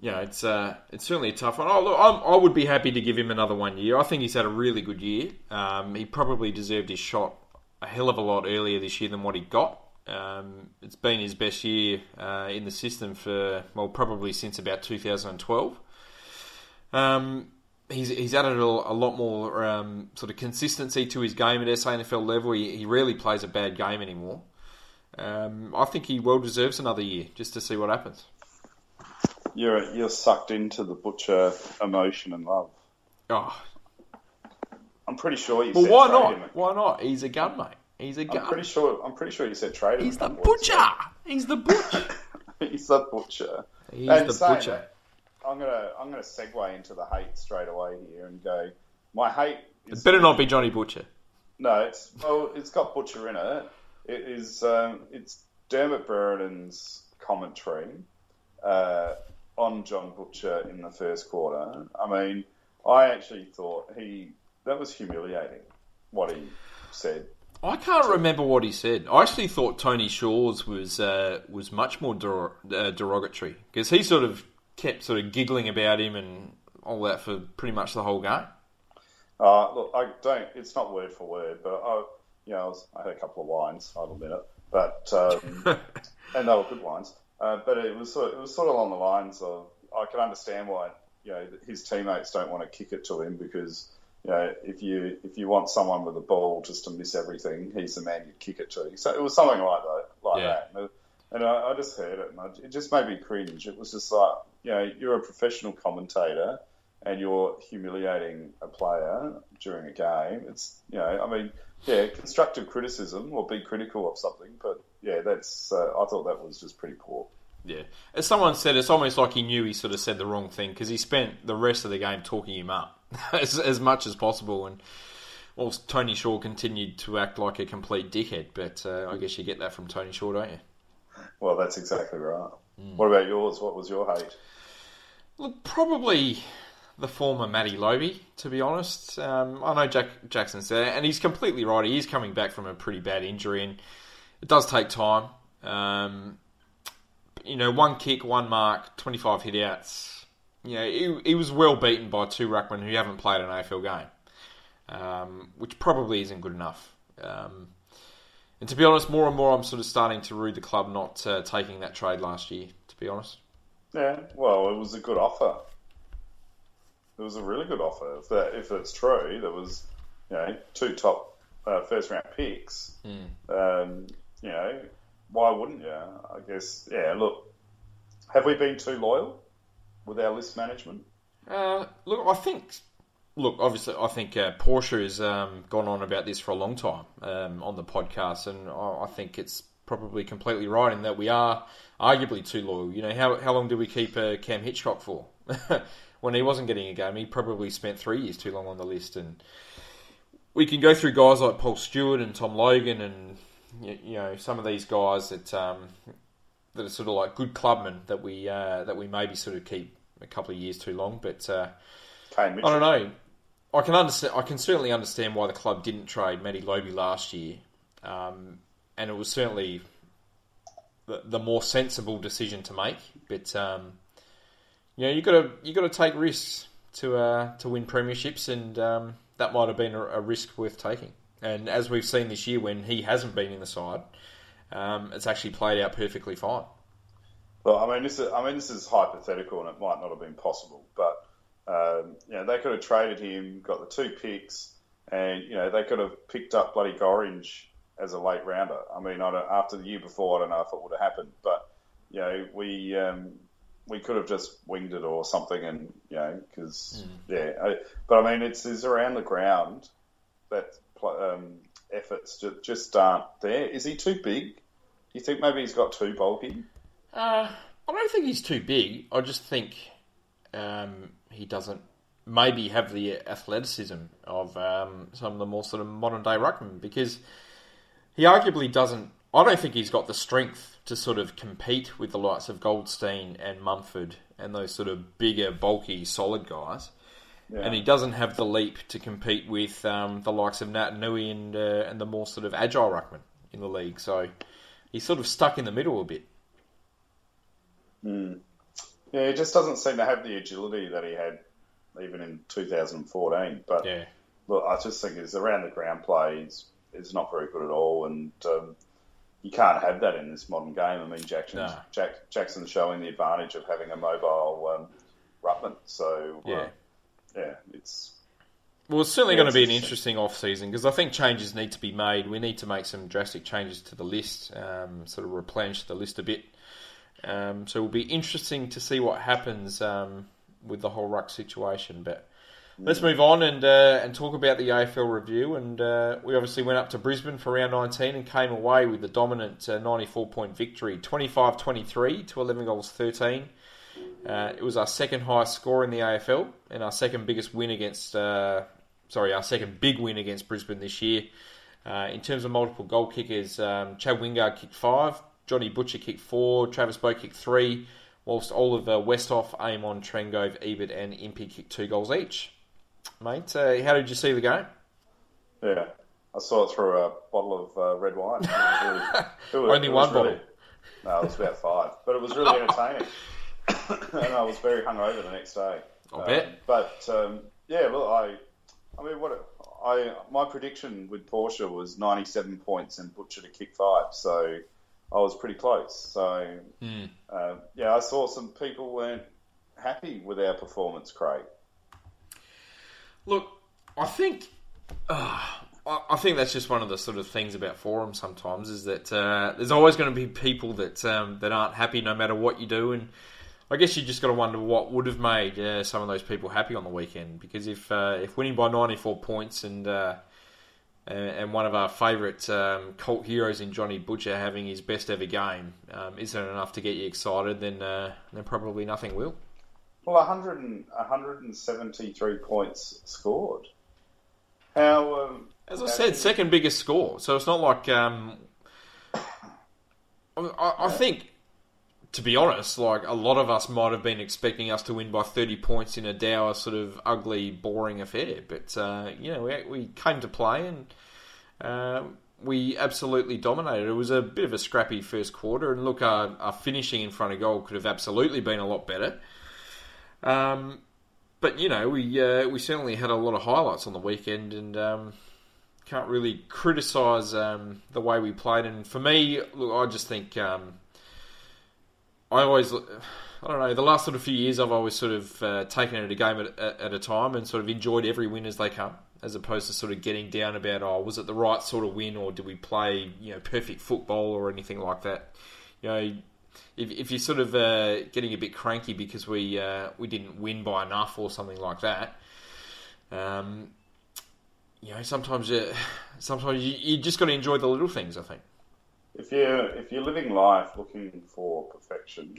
yeah, it's uh, it's certainly a tough one. Oh, look, I'm, I would be happy to give him another one year. I think he's had a really good year. Um, he probably deserved his shot a hell of a lot earlier this year than what he got. Um, it's been his best year uh, in the system for well, probably since about 2012. Um, he's he's added a, a lot more um, sort of consistency to his game at SANFL level. He, he rarely plays a bad game anymore. Um, I think he well deserves another year just to see what happens. You're you're sucked into the butcher emotion and love. Oh, I'm pretty sure you well, said why trade not? him. Why not? He's a gun, mate. He's a I'm pretty sure. I'm pretty sure you said trade him. He's the some point, so- butcher. He's the butcher. He's the butcher. He's And the saying butcher. that, I'm gonna I'm gonna segue into the hate straight away here and go. My hate. It Is better not be Johnny Butcher. No, it's well, it's got Butcher in it. It is um, it's Dermott Brereton's commentary uh, on John Butcher in the first quarter. I mean, I actually thought he that was humiliating what he said. I can't remember what he said. I actually thought Tony Shaw's was uh, was much more uh, derogatory because he sort of kept sort of giggling about him and all that for pretty much the whole game. Uh, look, I don't. It's not word for word, but I, you know, I, was, I had a couple of wines. I'll admit it, but um, and they were good wines. Uh, but it was sort it was sort of along the lines of I can understand why you know his teammates don't want to kick it to him because you know if you if you want someone with a ball just to miss everything, he's the man you kick it to. So it was something like that, like Yeah. that. And I, I just heard it, and I, it just made me cringe. It was just like, you know, you're a professional commentator, and you're humiliating a player during a game. It's, you know, I mean, yeah, constructive criticism or be critical of something, but yeah, that's. Uh, I thought that was just pretty poor. Yeah. As someone said, it's almost like he knew he sort of said the wrong thing because he spent the rest of the game talking him up as, as much as possible. And whilst Tony Shaw continued to act like a complete dickhead, but uh, I guess you get that from Tony Shaw, don't you? Well, that's exactly right. What about yours? What was your hate? Look, probably the former Matty Lobbe, to be honest. Um, I know Jack Jackson's there, and he's completely right. He is coming back from a pretty bad injury, and it does take time. Um, you know, one kick, one mark, 25 hitouts. You know, he, he was well beaten by two ruckmen who haven't played an AFL game, um, which probably isn't good enough. Um, and to be honest, more and more I'm sort of starting to rue the club not uh, taking that trade last year, to be honest. Yeah, well, it was a good offer. It was a really good offer. If that, if it's true, there was, you know, two top uh, first round picks. Um, you know, why wouldn't you? I guess. Yeah. Look, have we been too loyal with our list management? Uh, look, I think. Look, obviously, I think uh, Porsche has um, gone on about this for a long time um, on the podcast, and I, I think it's probably completely right in that we are arguably too loyal. You know, how how long did we keep uh, Cam Hitchcock for? when he wasn't getting a game, he probably spent three years too long on the list, and we can go through guys like Paul Stewart and Tom Logan, and you, you know some of these guys that um, that are sort of like good clubmen that we uh, that we maybe sort of keep a couple of years too long, but. Uh, I don't know. I can understand. I can certainly understand why the club didn't trade Matty Lobbe last year, um, and it was certainly the, the more sensible decision to make. But um, you know, you got to you got to take risks to uh, to win premierships, and um, that might have been a, a risk worth taking. And as we've seen this year, when he hasn't been in the side, um, it's actually played out perfectly fine. Well, I mean, this is, I mean, this is hypothetical, and it might not have been possible, but um, you know, they could have traded him, got the two picks, and you know, they could have picked up bloody Gorringe as a late rounder. I mean, I after the year before, I don't know if it would have happened, but you know, we um, we could have just winged it or something, and you know, because yeah, I, but I mean, it's, it's around the ground that um, efforts just, just aren't there. Is he too big? Do you think maybe he's got too bulky? Uh, I don't think he's too big. I just think um, he doesn't maybe have the athleticism of um, some of the more sort of modern day ruckmen because he arguably doesn't. I don't think he's got the strength to sort of compete with the likes of Goldstein and Mumford and those sort of bigger, bulky, solid guys. Yeah. And he doesn't have the leap to compete with um, the likes of Naitanui and uh, and the more sort of agile ruckman in the league. So he's sort of stuck in the middle a bit. Yeah, he just doesn't seem to have the agility that he had even in 2014. But Yeah. look, I just think his around the ground play is, is not very good at all, and um, you can't have that in this modern game. I mean, Jackson's, No. Jack, Jackson's showing the advantage of having a mobile um, ruckman. So uh, Yeah. it's Well, it's certainly Yeah, going to be an interesting off season because I think changes need to be made. We need to make some drastic changes to the list, um, sort of replenish the list a bit. Um, so it'll be interesting to see what happens um, with the whole ruck situation. But let's move on and uh, and talk about the AFL review. And uh, we obviously went up to Brisbane for round 19 and came away with the dominant uh, 94 point victory, 25 23 to 11 goals 13. Uh, it was our second highest score in the AFL and our second biggest win against, uh, sorry, our second big win against Brisbane this year. Uh, in terms of multiple goal kickers, um, Chad Wingard kicked five, Johnny Butcher kicked four, Travis Boak kicked three, whilst Oliver Westhoff, Amon, Trengove, Ebert, and Impey kicked two goals each. Mate, uh, how did you see the game? yeah. I saw it through a bottle of uh, red wine. It was it was- Only one really- bottle. No, it was about five, but it was really entertaining, and I was very hungover the next day. I bet. Um, but um, yeah, look, I, I mean, what I my prediction with Porsche was 97 points and Butcher to kick five, so I was pretty close. So Hmm. uh, yeah, I saw some people weren't happy with our performance, Craig. Look, I think uh, I, I think that's just one of the sort of things about forums. Sometimes is that uh, there's always going to be people that um, that aren't happy no matter what you do, and I guess you just got to wonder what would have made uh, some of those people happy on the weekend. Because if uh, if winning by 94 points and uh, and one of our favourite um, cult heroes in Johnny Butcher having his best ever game um, isn't enough to get you excited, then uh, then probably nothing will. Well, 100 and, 173 points scored. How? Um, As I said, second biggest score. So it's not like um, I, I think, to be honest, like a lot of us might have been expecting us to win by 30 points in a dour, sort of ugly, boring affair. But uh, you know, we, we came to play and. Uh, we absolutely dominated. It was a bit of a scrappy first quarter, and look, our, our finishing in front of goal could have absolutely been a lot better. Um, but you know, we uh, we certainly had a lot of highlights on the weekend, and um, can't really criticise um, the way we played. And for me, look, I just think um, I always, I don't know, the last sort of few years, I've always sort of uh, taken it a game at, at, a time and sort of enjoyed every win as they come, as opposed to sort of getting down about, oh, was it the right sort of win, or did we play, you know, perfect football or anything like that. You know, if, if you're sort of uh, getting a bit cranky because we uh, we didn't win by enough or something like that, um, you know, sometimes you, sometimes you, you just got to enjoy the little things. I think. If you're if you're living life looking for perfection,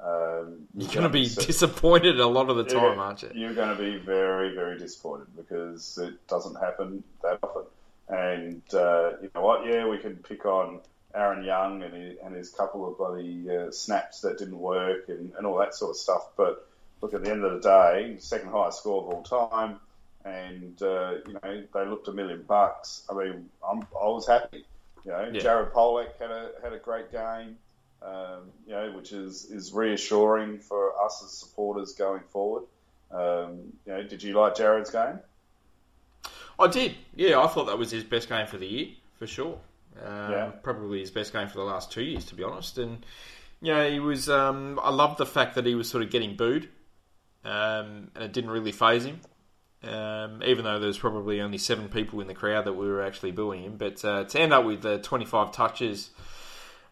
um, you're, you're going to be disappointed a lot of the time, aren't you? You're going to be very very disappointed because it doesn't happen that often. And uh, you know what? Yeah, we can pick on Aaron Young and his, and his couple of bloody uh, snaps that didn't work and, and all that sort of stuff. But look, at the end of the day, second highest score of all time, and uh, you know they looked a million bucks. I mean, I'm, I was happy. You know, yeah. Jared Polec had a had a great game. Um, you know, which is is reassuring for us as supporters going forward. Um, you know, did you like Jared's game? I did. Yeah, I thought that was his best game for the year for sure. Um, yeah. Probably his best game for the last two years, to be honest. And you know, he was. Um, I love the fact that he was sort of getting booed, um, and it didn't really phase him. Um, even though there's probably only seven people in the crowd that we were actually booing him, but uh, to end up with uh, 25 touches,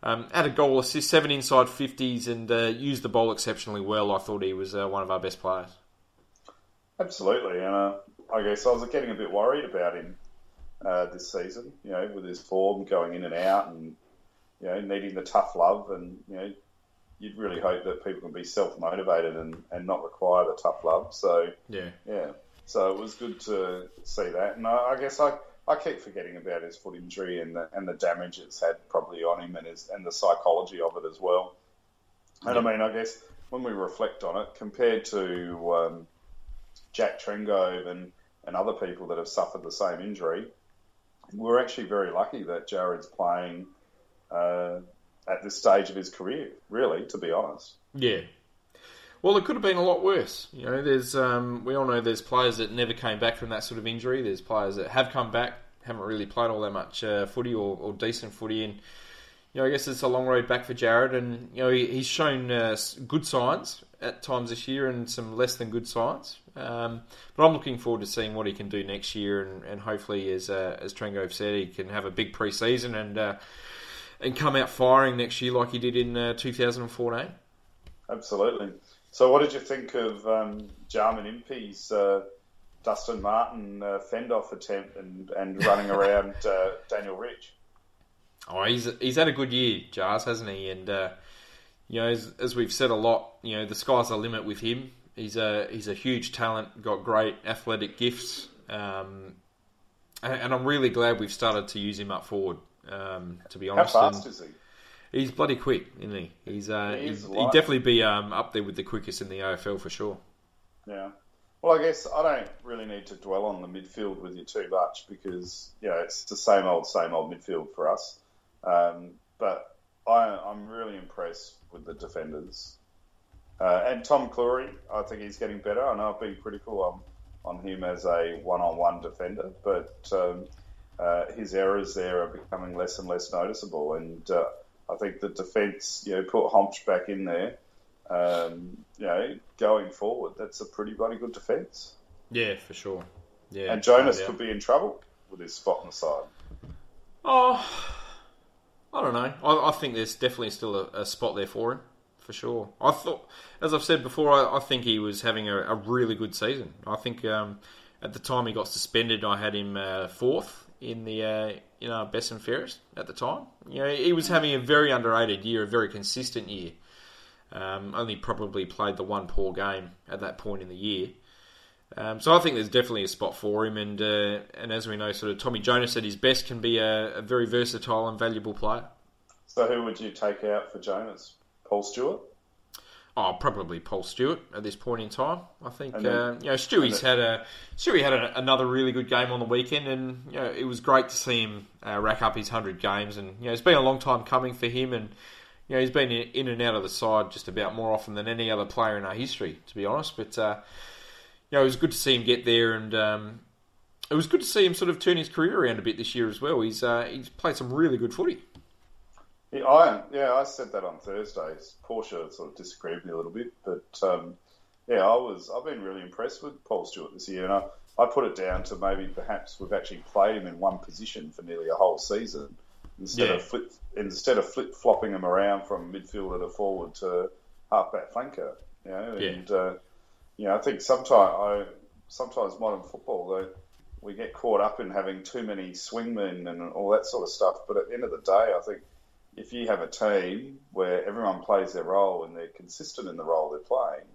um, had a goal assist, seven inside 50s, and uh, used the ball exceptionally well. I thought he was uh, one of our best players. Absolutely, and uh, I guess I was getting a bit worried about him uh, this season. You know, with his form going in and out, and you know, needing the tough love, and you know, you'd really hope that people can be self motivated and, and not require the tough love. So yeah, yeah. So it was good to see that, and I, I guess I. I keep forgetting about his foot injury and the, and the damage it's had probably on him and his, and the psychology of it as well. And yeah. I mean, I guess when we reflect on it, compared to um, Jack Trengove and, and other people that have suffered the same injury, we're actually very lucky that Jared's playing uh, at this stage of his career. Really, to be honest. Yeah. Well, it could have been a lot worse. You know, there's um, we all know there's players that never came back from that sort of injury. There's players that have come back, haven't really played all that much uh, footy or, or, decent footy, and you know, I guess it's a long road back for Jared. And you know, he, he's shown uh, good signs at times this year and some less than good signs. Um, but I'm looking forward to seeing what he can do next year, and, and hopefully, as uh, as Trengove said, he can have a big preseason and uh, and come out firing next year like he did in uh, 2014. Absolutely. So, what did you think of um, Jarman Impey's uh, Dustin Martin uh, fend off attempt and, and running around uh, Daniel Rich? Oh, he's he's had a good year, Jars, hasn't he? And you know, as, as we've said a lot, you know, the sky's the limit with him. He's a he's a huge talent, got great athletic gifts, um, and, and, I'm really glad we've started to use him up forward. Um, to be honest, how fast and is he? He's bloody quick, isn't he? He's uh, he he'd definitely be um, up there with the quickest in the AFL for sure. Yeah. Well, I guess I don't really need to dwell on the midfield with you too much because you know it's the same old, same old midfield for us. Um, but I, I'm really impressed with the defenders. Uh, and Tom Clurey, I think he's getting better. I know I've been critical on, on him as a one-on-one defender, but um, uh, his errors there are becoming less and less noticeable. And uh, I think the defence, you know, put Hombsch back in there, um, you know, going forward, that's a pretty bloody good defence. Yeah, for sure. Yeah, And Jonas could be in trouble with his spot on the side. Oh, I don't know. I, I think there's definitely still a, a spot there for him, for sure. I thought, as I've said before, I, I think he was having a, a really good season. I think um, at the time he got suspended, I had him uh, fourth in the uh, you best and fairest at the time. You know, he was having a very underrated year, a very consistent year. Um, only probably played the one poor game at that point in the year. Um, so I think there's definitely a spot for him, and uh, and as we know, sort of Tommy Jonas at his best can be a, a very versatile and valuable player. So who would you take out for Jonas? Paul Stewart? Oh, probably Paul Stewart at this point in time. I think then- uh, you know Stewie's had a Stewie had a, another really good game on the weekend, and you know it was great to see him uh, rack up his hundred games. And you know it's been a long time coming for him, and you know he's been in and out of the side just about more often than any other player in our history, to be honest. But uh, you know it was good to see him get there, and um, it was good to see him sort of turn his career around a bit this year as well. He's uh, he's played some really good footy. Yeah, I yeah, I said that on Thursdays. Porsche sort of disagreed with me a little bit, but um, yeah, I was I've been really impressed with Paul Stewart this year, and I, I put it down to maybe perhaps we've actually played him in one position for nearly a whole season instead Yeah. of flip instead of flip flopping him around from midfielder to forward to halfback flanker. You know, Yeah. and uh, you know, I think sometimes I sometimes modern football they, we get caught up in having too many swingmen and all that sort of stuff. But at the end of the day, I think if you have a team where everyone plays their role and they're consistent in the role they're playing,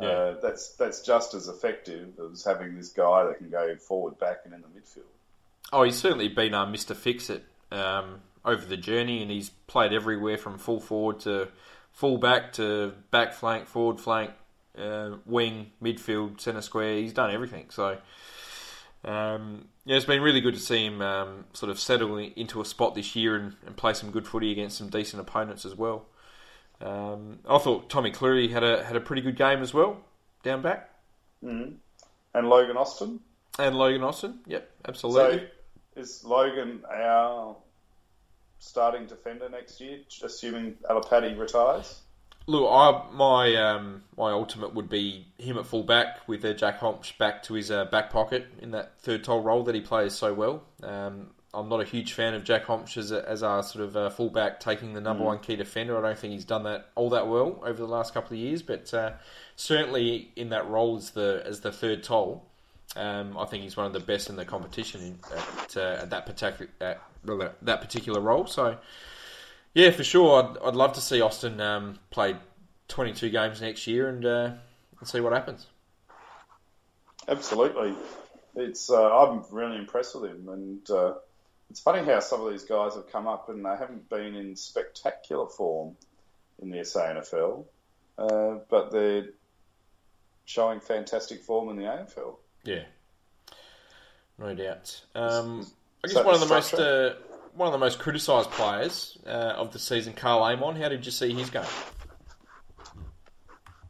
Yeah. uh, that's that's just as effective as having this guy that can go forward, back, and in the midfield. Oh, he's certainly been uh, Mr. Fix It um, over the journey, and he's played everywhere from full forward to full back to back flank, forward flank, uh, wing, midfield, centre square. He's done everything. So, um, yeah, it's been really good to see him um, sort of settle into a spot this year and, and play some good footy against some decent opponents as well. Um, I thought Tommy Clurey had a had a pretty good game as well down back, And Logan Austin. and Logan Austin. Yep, absolutely. So is Logan our starting defender next year, assuming Alipate retires? Look, I, my um, my ultimate would be him at full back with uh, Jack Hombsch back to his uh, back pocket in that third tall role that he plays so well. Um, I'm not a huge fan of Jack Hombsch as, a, as our sort of uh, full back taking the number one key defender. I don't think he's done that all that well over the last couple of years, but uh, certainly in that role as the as the third toll, um, I think he's one of the best in the competition in, at, uh, at that particular that particular role. So. Yeah, for sure. I'd, I'd love to see Austin um, play 22 games next year and, uh, and see what happens. Absolutely. It's uh, I'm really impressed with him, and uh, it's funny how some of these guys have come up and they haven't been in spectacular form in the SANFL, uh, but they're showing fantastic form in the AFL. Yeah, no doubt. Um, I guess one of the the most uh, one of the most criticised players uh, of the season, Karl Amon. How did you see his game?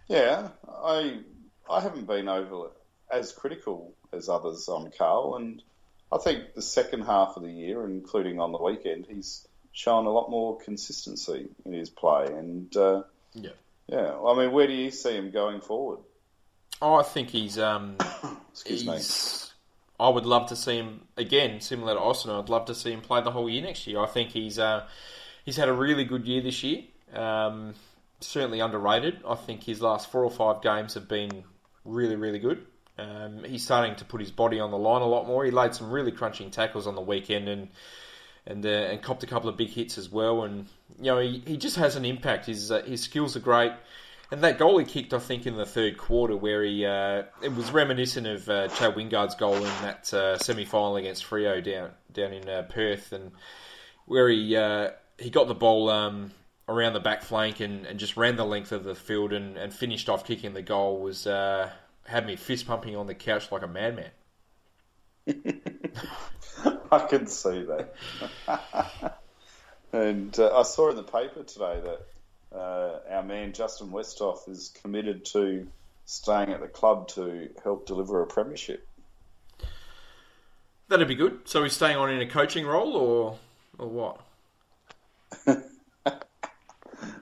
Yeah, I I haven't been over as critical as others on Karl, and I think the second half of the year, including on the weekend, he's shown a lot more consistency in his play. And uh, Yeah. yeah, I mean, where do you see him going forward? Oh, I think he's um, Excuse me. he's. I would love to see him again, similar to Austin. I'd love to see him play the whole year next year. I think he's uh, he's had a really good year this year. Um, certainly underrated. I think his last four or five games have been really, really good. Um, he's starting to put his body on the line a lot more. He laid some really crunching tackles on the weekend and and uh, and copped a couple of big hits as well. And you know he, he just has an impact. His uh, his skills are great. And that goal he kicked, I think, in the third quarter, where he uh, it was reminiscent of uh, Chad Wingard's goal in that uh, semi final against Freo down down in uh, Perth, and where he uh, he got the ball um, around the back flank and, and just ran the length of the field and, and finished off kicking the goal was uh, had me fist pumping on the couch like a madman. I can see that. and I saw in the paper today that uh, our man Justin Westhoff is committed to staying at the club to help deliver a premiership. That'd be good. So he's staying on in a coaching role, or or what?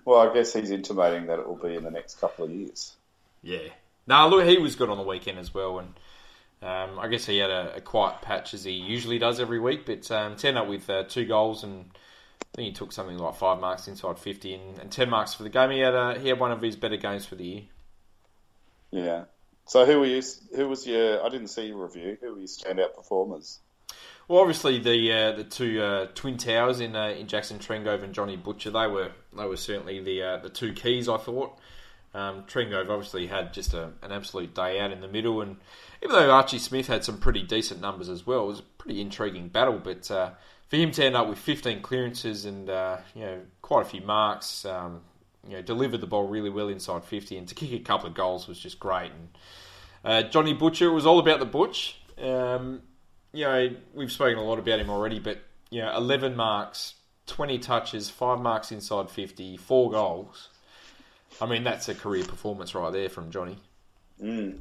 Well, I guess he's intimating that it will be in the next couple of years. Yeah. No, look, he was good on the weekend as well, and um, I guess he had a, a, quiet patch as he usually does every week, but um, turned up with uh, two goals and I think he took something like five marks inside fifty and, and ten marks for the game. He had a, he had one of his better games for the year. Yeah. So who were you? Who was your? I didn't see your review. Who were your standout performers? Well, obviously the uh, the two uh, twin towers in uh, in Jackson Trengove and Johnny Butcher they were they were certainly the uh, the two keys I thought. Um, Trengove obviously had just a, an absolute day out in the middle, and even though Archie Smith had some pretty decent numbers as well, it was a pretty intriguing battle. But uh, for him to end up with 15 clearances and uh, you know quite a few marks, um, you know delivered the ball really well inside 50, and to kick a couple of goals was just great. And Johnny Butcher it was all about the Butch. Um, you know, we've spoken a lot about him already, but you know, 11 marks, 20 touches, five marks inside 50, four goals. I mean, that's a career performance right there from Johnny. Mm.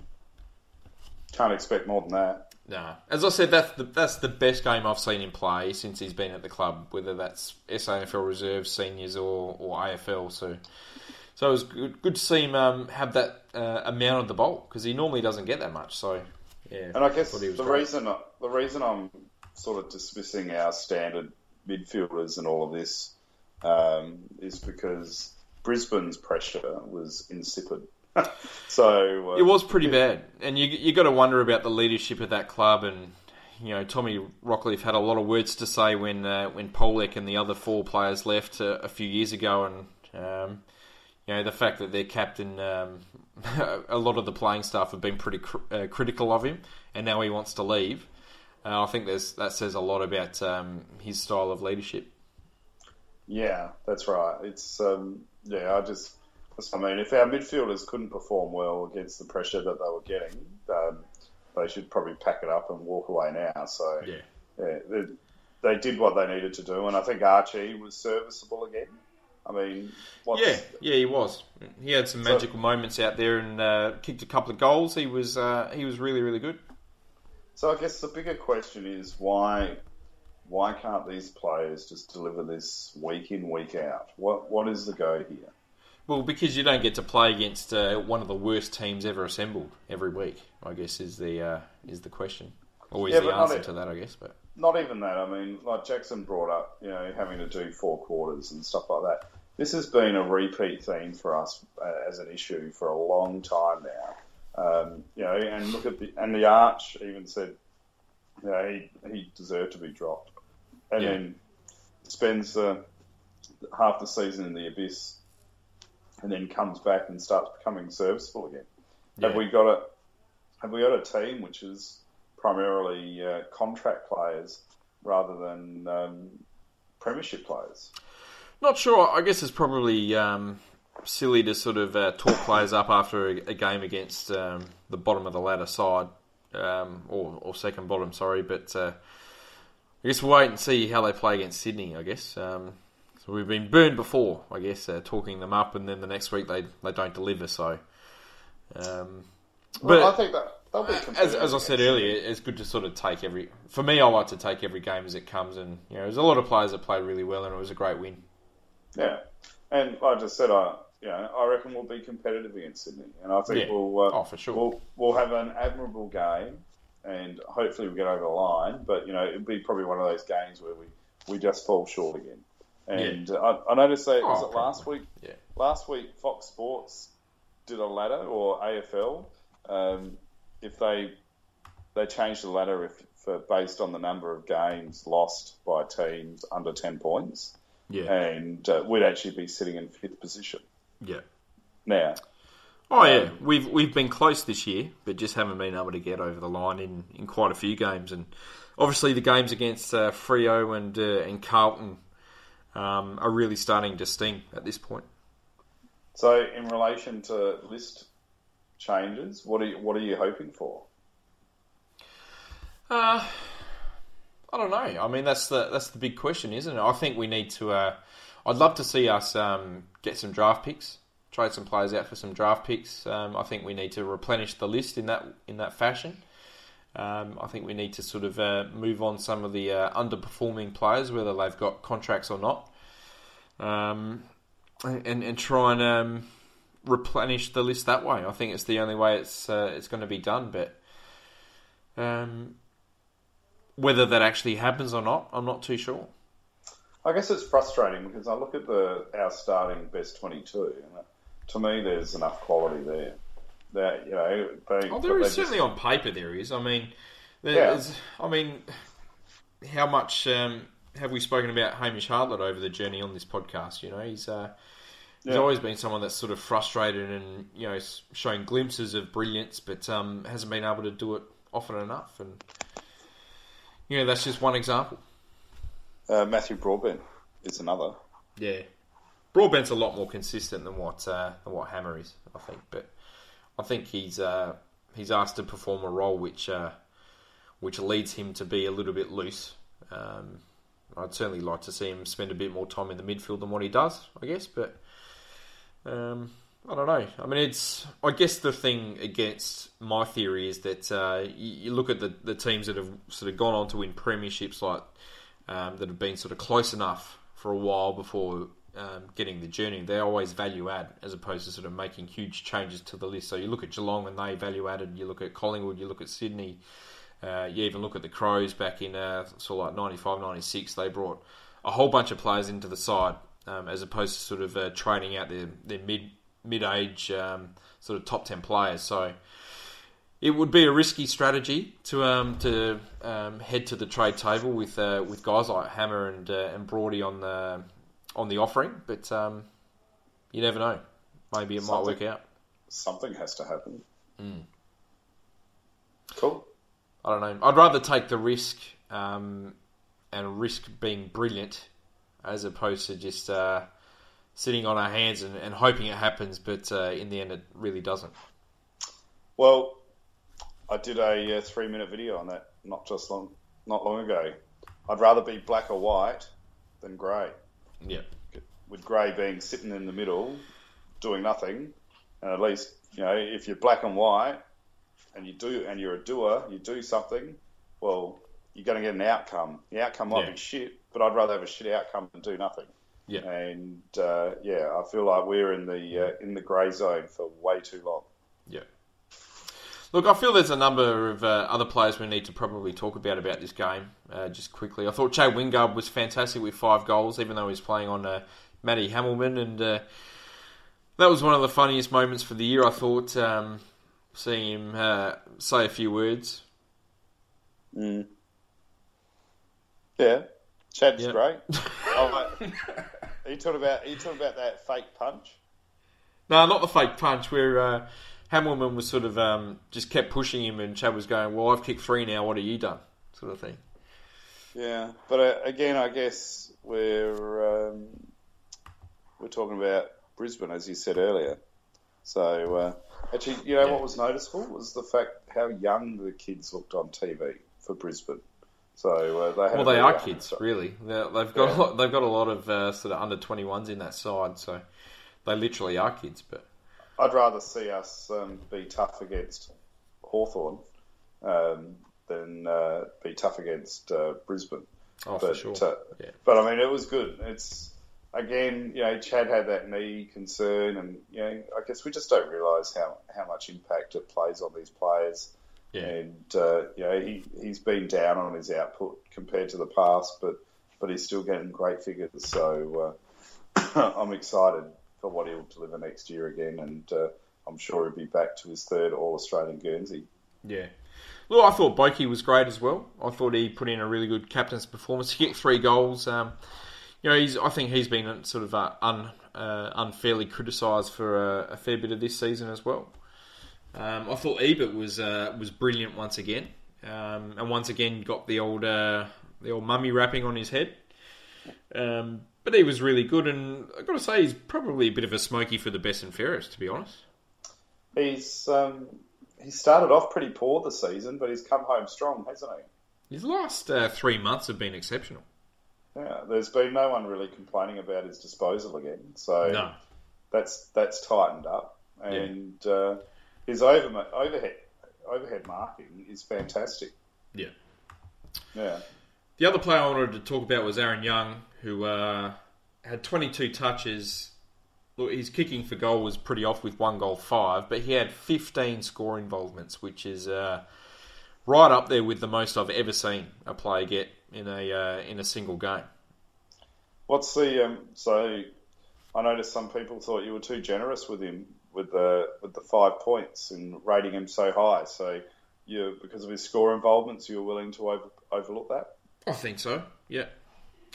Can't expect more than that. No, as I said, that's the that's the best game I've seen him play since he's been at the club, whether that's SANFL reserves, seniors, or, or AFL. So, so it was good, good to see him um, have that uh, amount of the ball because he normally doesn't get that much. So, yeah. And I guess the great. reason the reason I'm sort of dismissing our standard midfielders and all of this um, is because Brisbane's pressure was insipid. so uh, it was pretty bad, and you you got to wonder about the leadership of that club. And you know, Tommy Rockliff had a lot of words to say when uh, when Polec and the other four players left uh, a few years ago, and um, you know the fact that their captain, um, a lot of the playing staff have been pretty cr- uh, critical of him, and now he wants to leave. Uh, I think there's that says a lot about um, his style of leadership. Yeah, that's right. It's um, yeah, I just, I mean, if our midfielders couldn't perform well against the pressure that they were getting, um, they should probably pack it up and walk away now. So yeah, yeah they, they, did what they needed to do, and I think Archie was serviceable again. I mean, yeah, yeah, he was. He had some magical so, moments out there and uh, kicked a couple of goals. He was uh, he was really really good. So I guess the bigger question is why why can't these players just deliver this week in, week out? What What is the go here? Well, because you don't get to play against uh, one of the worst teams ever assembled every week. I guess is the uh, is the question, or is yeah, the answer to that? I guess, but not even that. I mean, like Jackson brought up, you know, having to do four quarters and stuff like that. This has been a repeat theme for us uh, as an issue for a long time now. Um, you know, and look at the and the Arch even said, you know, he he deserved to be dropped and yeah. then spends uh, half the season in the abyss, and then comes back and starts becoming serviceable again. Yeah. Have we got a have we got a team which is primarily uh, contract players rather than um, premiership players? Not sure. I guess it's probably um, silly to sort of uh, talk players up after a, a game against um, the bottom of the ladder side, um, or, or, second bottom, sorry. But uh, I guess we'll wait and see how they play against Sydney. I guess um. We've been burned before. I guess uh, talking them up, and then the next week they they don't deliver. So, um, but I think that. They'll be competitive. As, as I said earlier, it's good to sort of take every. For me, I like to take every game as it comes, and you know, there's a lot of players that played really well, and it was a great win. Yeah, and like I just said, I you know, I reckon we'll be competitive against Sydney, and I think yeah. we'll uh, oh for sure we'll, we'll have an admirable game and hopefully we will get over the line. But you know, it'll be probably one of those games where we, we just fall short again. And yeah. I, I, noticed that oh, was it last week. Yeah. Last week, Fox Sports did a ladder or AFL. Um, if they they changed the ladder if for based on the number of games lost by teams under ten points. Yeah. And uh, we'd actually be sitting in fifth position. Yeah. Now, Oh yeah, um, we've we've been close this year, but just haven't been able to get over the line in, in quite a few games. And obviously, the games against uh, Freo and uh, and Carlton um, are really starting to sting at this point. So, in relation to list changes, what are you, what are you hoping for? Uh, I don't know. I mean, that's the that's the big question, isn't it? I think we need to. Uh, I'd love to see us um, get some draft picks trade some players out for some draft picks. Um, I think we need to replenish the list in that in that fashion. Um, I think we need to sort of uh, move on some of the uh, underperforming players, whether they've got contracts or not. Um, and and try and um, replenish the list that way. I think it's the only way it's uh, it's going to be done. But um, whether that actually happens or not, I'm not too sure. I guess it's frustrating because I look at the our starting best 22, and to me, there's enough quality there. That you know, being, Oh, there is certainly on paper there is. I mean, there's, I mean, how much um, have we spoken about Hamish Hartlett over the journey on this podcast? You know, he's uh, he's Yeah. always been someone that's sort of frustrated and you know showing glimpses of brilliance, but um, hasn't been able to do it often enough. And you know, that's just one example. uh, Matthew Broadbent is another. Yeah, Broadbent's a lot more consistent than what uh, than what Hammer is, I think. But I think he's uh, he's asked to perform a role which uh, which leads him to be a little bit loose. Um, I'd certainly like to see him spend a bit more time in the midfield than what he does, I guess. But um, I don't know. I mean, it's I guess the thing against my theory is that uh, you, look at the the teams that have sort of gone on to win premierships, like um, that have been sort of close enough for a while before um, getting the journey. They always value add as opposed to sort of making huge changes to the list. So you look at Geelong and they value added. You look at Collingwood. You look at Sydney. Uh, you even look at the Crows back in uh, sort of like 95, 96. They brought a whole bunch of players into the side um, as opposed to sort of uh, trading out their, their mid mid age um, sort of top 10 players. So it would be a risky strategy to um, to um, head to the trade table with uh, with guys like Hammer and uh, and Brody on the on the offering, but um, you never know. Maybe it might work out. Something has to happen. Hmm. Cool. I don't know. I'd rather take the risk um, and risk being brilliant as opposed to just uh, sitting on our hands and, and hoping it happens, but uh, in the end, it really doesn't. Well, I did a uh, three minute video on that not just long, not long ago. I'd rather be black or white than grey. Yeah. With grey being sitting in the middle, doing nothing, and at least you know if you're black and white and you do and you're a doer, you do something. Well, you're going to get an outcome. The outcome might Yeah. be shit, but I'd rather have a shit outcome than do nothing. Yeah. And uh, yeah, I feel like we're in the uh, in the grey zone for way too long. Look, I feel there's a number of uh, other players we need to probably talk about about this game. Uh, just quickly, I thought Chad Wingard was fantastic with five goals, even though he was playing on uh, Matty and uh, that was one of the funniest moments for the year. I thought um, seeing him uh, say a few words. Mm. Yeah, Chad's Yeah. great. oh. Are you talking about? Are you talking about that fake punch? No, not the fake punch where uh, was sort of um, just kept pushing him, and Chad was going, "Well, I've kicked three now. What have you done?" Sort of thing. Yeah, but uh, again, I guess we're um, we're talking about Brisbane, as you said earlier. So uh, actually, you know Yeah. what was noticeable was the fact how young the kids looked on TV for Brisbane. So uh, they had Well, they are kids, really. They're, they've got Yeah. a lot, they've got a lot of uh, sort of under twenty ones in that side, so they literally are kids. But I'd rather see us um, be tough against Hawthorn um, than uh, be tough against uh, Brisbane. oh, but, for sure, uh, yeah, But I mean, it was good. It's again, you know, Chad had that knee concern, and you know, I guess we just don't realise how how much impact it plays on these players. yeah, And uh, you know, he he's been down on his output compared to the past, but but he's still getting great figures. So uh, I'm excited for what he'll deliver next year again, and uh, I'm sure he'll be back to his third All Australian Guernsey. yeah. Well, I thought Boki was great as well. I thought he put in a really good captain's performance. He kicked three goals. Um, you know, he's. I think he's been sort of uh, un, uh, unfairly criticised for a, a fair bit of this season as well. Um, I thought Ebert was uh, was brilliant once again, um, and once again got the old uh, the old mummy wrapping on his head. Um, but he was really good, and I've got to say he's probably a bit of a smoky for the best and fairest, to be honest. He's um, he started off pretty poor this season, but he's come home strong, hasn't he? His last uh, three months have been exceptional. Yeah, there's been no one really complaining about his disposal again, so No, that's that's tightened up, and uh, his over, overhead overhead marking is fantastic. yeah. Yeah, The other player I wanted to talk about was Aaron Young, who uh, had 22 touches look, his kicking for goal was pretty off with one goal five, but he had 15 score involvements, which is uh, right up there with the most I've ever seen a player get in a uh, in a single game. What's the um, so? I noticed some people thought you were too generous with him with the with the five points and rating him so high. So you because of his score involvements, you were willing to over, overlook that. I think so. Yeah,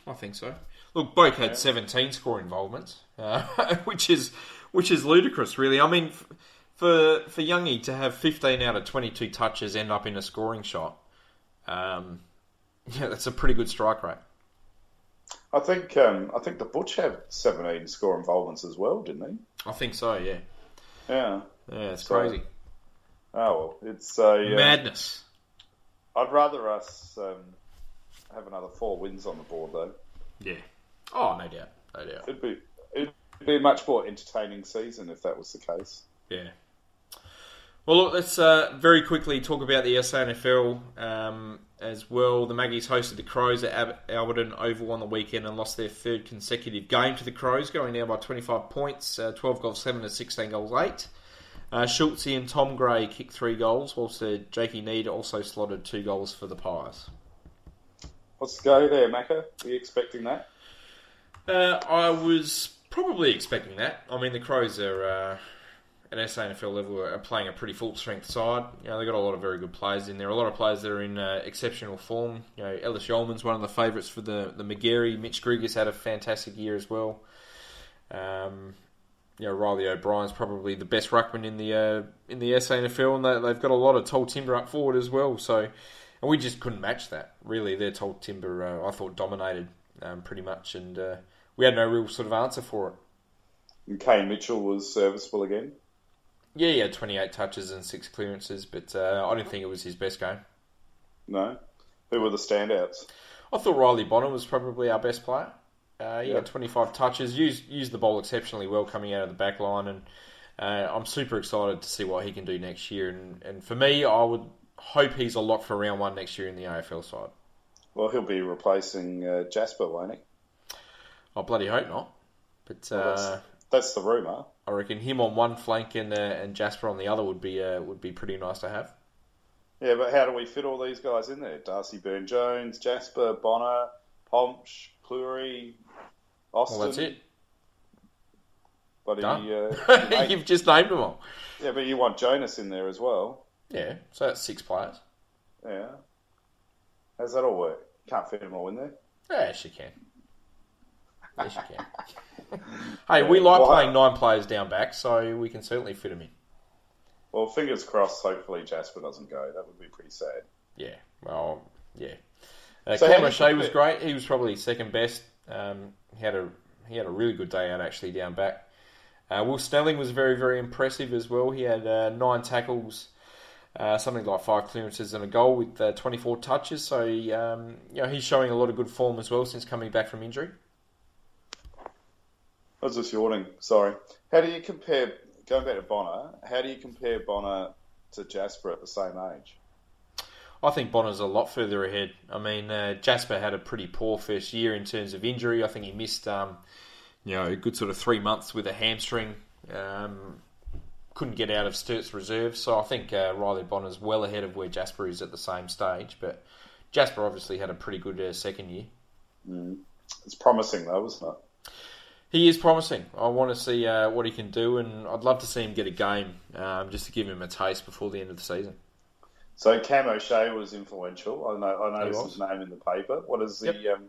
I think so. Look, Boak had 17 score involvements, uh, which is which is ludicrous, really. I mean, f- for for Youngie to have 15 out of 22 touches end up in a scoring shot, um, yeah, that's a pretty good strike rate. I think um, I think the Butch had 17 score involvements as well, didn't he? I think so. Yeah, Yeah. yeah, it's So- crazy. Oh well, it's a. uh, Madness. I'd rather us um, have another four wins on the board though. Yeah. Oh, no doubt, no doubt. It'd be it'd be a much more entertaining season if that was the case. Yeah. Well, look, let's uh, very quickly talk about the SANFL um, as well. The Maggies hosted the Crows at Ab- Alberton Oval on the weekend and lost their third consecutive game to the Crows, going down by 25 points, uh, 12 goals 7 to 16 goals 8. Uh, Schultze and Tom Gray kicked three goals, whilst uh, Jakey Neade also slotted two goals for the Pies. Let's go there, Macca. Are you expecting that? Uh, I was probably expecting that. I mean, the Crows are uh, at SANFL level are playing a pretty full strength side. You know, they've got a lot of very good players in there. A lot of players that are in uh, exceptional form. You know, Ellis Yolmen's one of the favourites for the the Magarey. Mitch Grigas had a fantastic year as well. Um, you know, Riley O'Brien's probably the best ruckman in the uh, in the SANFL, and they, they've got a lot of tall timber up forward as well. So, and we just couldn't match that. Really, their tall timber, uh, I thought, dominated um, pretty much, and uh, we had no real sort of answer for it. And Kane Mitchell was serviceable again. Yeah, he had 28 touches and six clearances, but uh, I didn't think it was his best game. No. Who were the standouts? I thought Riley Bonner was probably our best player. Uh, he Yeah. had 25 touches, used used the ball exceptionally well coming out of the back line, and uh, I'm super excited to see what he can do next year. And, and for me, I would hope he's a lock for round one next year in the AFL side. Well, he'll be replacing uh, Jasper, won't he? I bloody hope not. But Well, that's, uh, that's the rumour. I reckon him on one flank and uh, and Jasper on the other would be uh, would be pretty nice to have. Yeah, but how do we fit all these guys in there? Darcy Byrne-Jones, Jasper, Bonner, Hombsch, Clurey, Austin. Well, that's it. But Done. uh, You've just named them all. yeah, but you want Jonas in there as well. Yeah, so that's six players. Yeah. How's that all work? Can't fit them all in there. Yes, you can. Yes, you can. hey, we like Well, playing nine players down back, so we can certainly fit them in. Well, fingers crossed. Hopefully, Jasper doesn't go. That would be pretty sad. Yeah, well, yeah. Uh, So Cam how do you O'Shea was great. He was probably second best. Um, he had a he had a really good day out actually down back. Uh, Will Snelling was very very impressive as well. He had uh, nine tackles, uh, something like five clearances and a goal with uh, 24 touches. So um, you know he's showing a lot of good form as well since coming back from injury. I was just yawning. Sorry. How do you compare? Going back to Bonner, how do you compare Bonner to Jasper at the same age? I think Bonner's a lot further ahead. I mean, uh, Jasper had a pretty poor first year in terms of injury. I think he missed, um, you know, a good sort of three months with a hamstring. Um, couldn't get out of Sturt's reserve, so I think uh, Riley Bonner's well ahead of where Jasper is at the same stage. But Jasper obviously had a pretty good uh, second year. It's promising though, isn't it? He is promising. I want to see uh, what he can do, and I'd love to see him get a game um, just to give him a taste before the end of the season. So Cam O'Shea was influential. I know. I noticed his name in the paper. What is the? Um,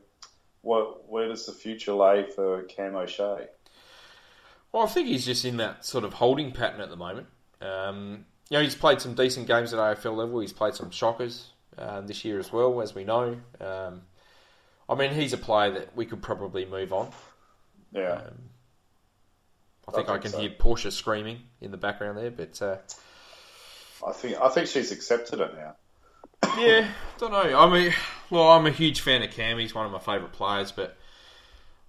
what? Where does the future lay for Cam O'Shea? Well, I think he's just in that sort of holding pattern at the moment. Um, you know, he's played some decent games at AFL level. He's played some shockers uh, this year as well, as we know. Um, I mean, he's a player that we could probably move on. Yeah. Um, I think I, can so. hear Porsche screaming in the background there, but uh, I think. I think she's accepted it now. yeah, don't know. I mean, well, I'm a huge fan of Cam. He's one of my favourite players, but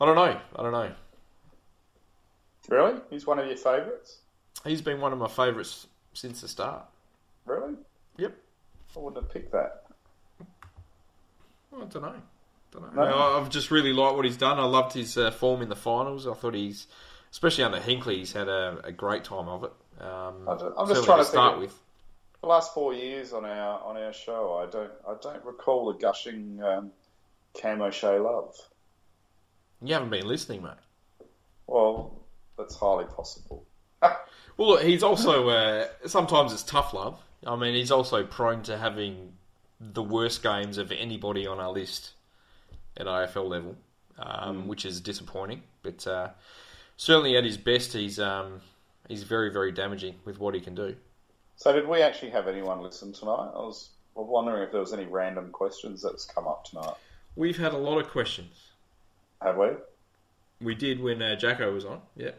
I don't know. I don't know. Really? He's one of your favourites? He's been one of my favourites since the start. Really? Yep. I wouldn't have picked that. I don't know. Don't know. No? No, I've just really liked what he's done. I loved his uh, form in the finals. I thought he's especially under Hinkley, he's had a, a great time of it. Um, I'm just- I'm just trying to start think with. The last four years on our on our show, I don't I don't recall a gushing um, Cam O'Shea love. You haven't been listening, mate. Well, that's highly possible. Well, look, he's also uh, sometimes it's tough love. I mean, he's also prone to having the worst games of anybody on our list at AFL level, um, which is disappointing. But uh, certainly at his best, he's um, he's very very damaging with what he can do. So, did we actually have anyone listen tonight? I was wondering if there was any random questions that's come up tonight. We've had a lot of questions. Have we? We did when uh, Jacko was on. Yeah,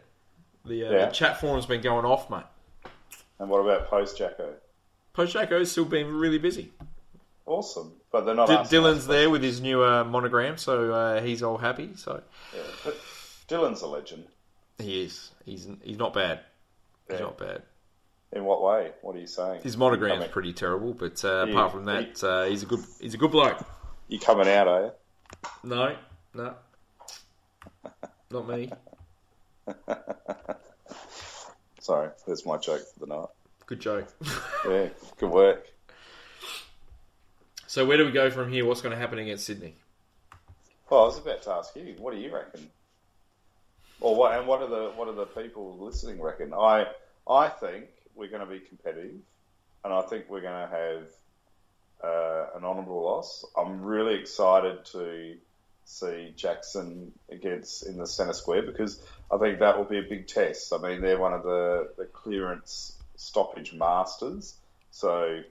the, uh, Yeah. the chat forum's been going off, mate. And what about post Jacko? Post Jacko's still been really busy. Awesome, but they're not. D- Dylan's there with his new uh, monogram, so uh, he's all happy. So Yeah, but Dylan's a legend. he is. He's he's not bad. He's not bad. In what way? What are you saying? His monogram's Coming- pretty terrible, but uh, Yeah, apart from that, uh, he's a good he's a good bloke. You coming out, are you? No, no, not me. Sorry, there's my joke for the night. Good joke. Yeah, good work. so where do we go from here? What's going to happen against Sydney? Well, I was about to ask you, what do you reckon? Or what? And what are the what are the people listening reckon? I I think we're going to be competitive, and I think we're going to have uh, an honourable loss. I'm really excited to see Jackson against in the centre square because I think that will be a big test. I mean, they're one of the, the clearance stoppage masters, so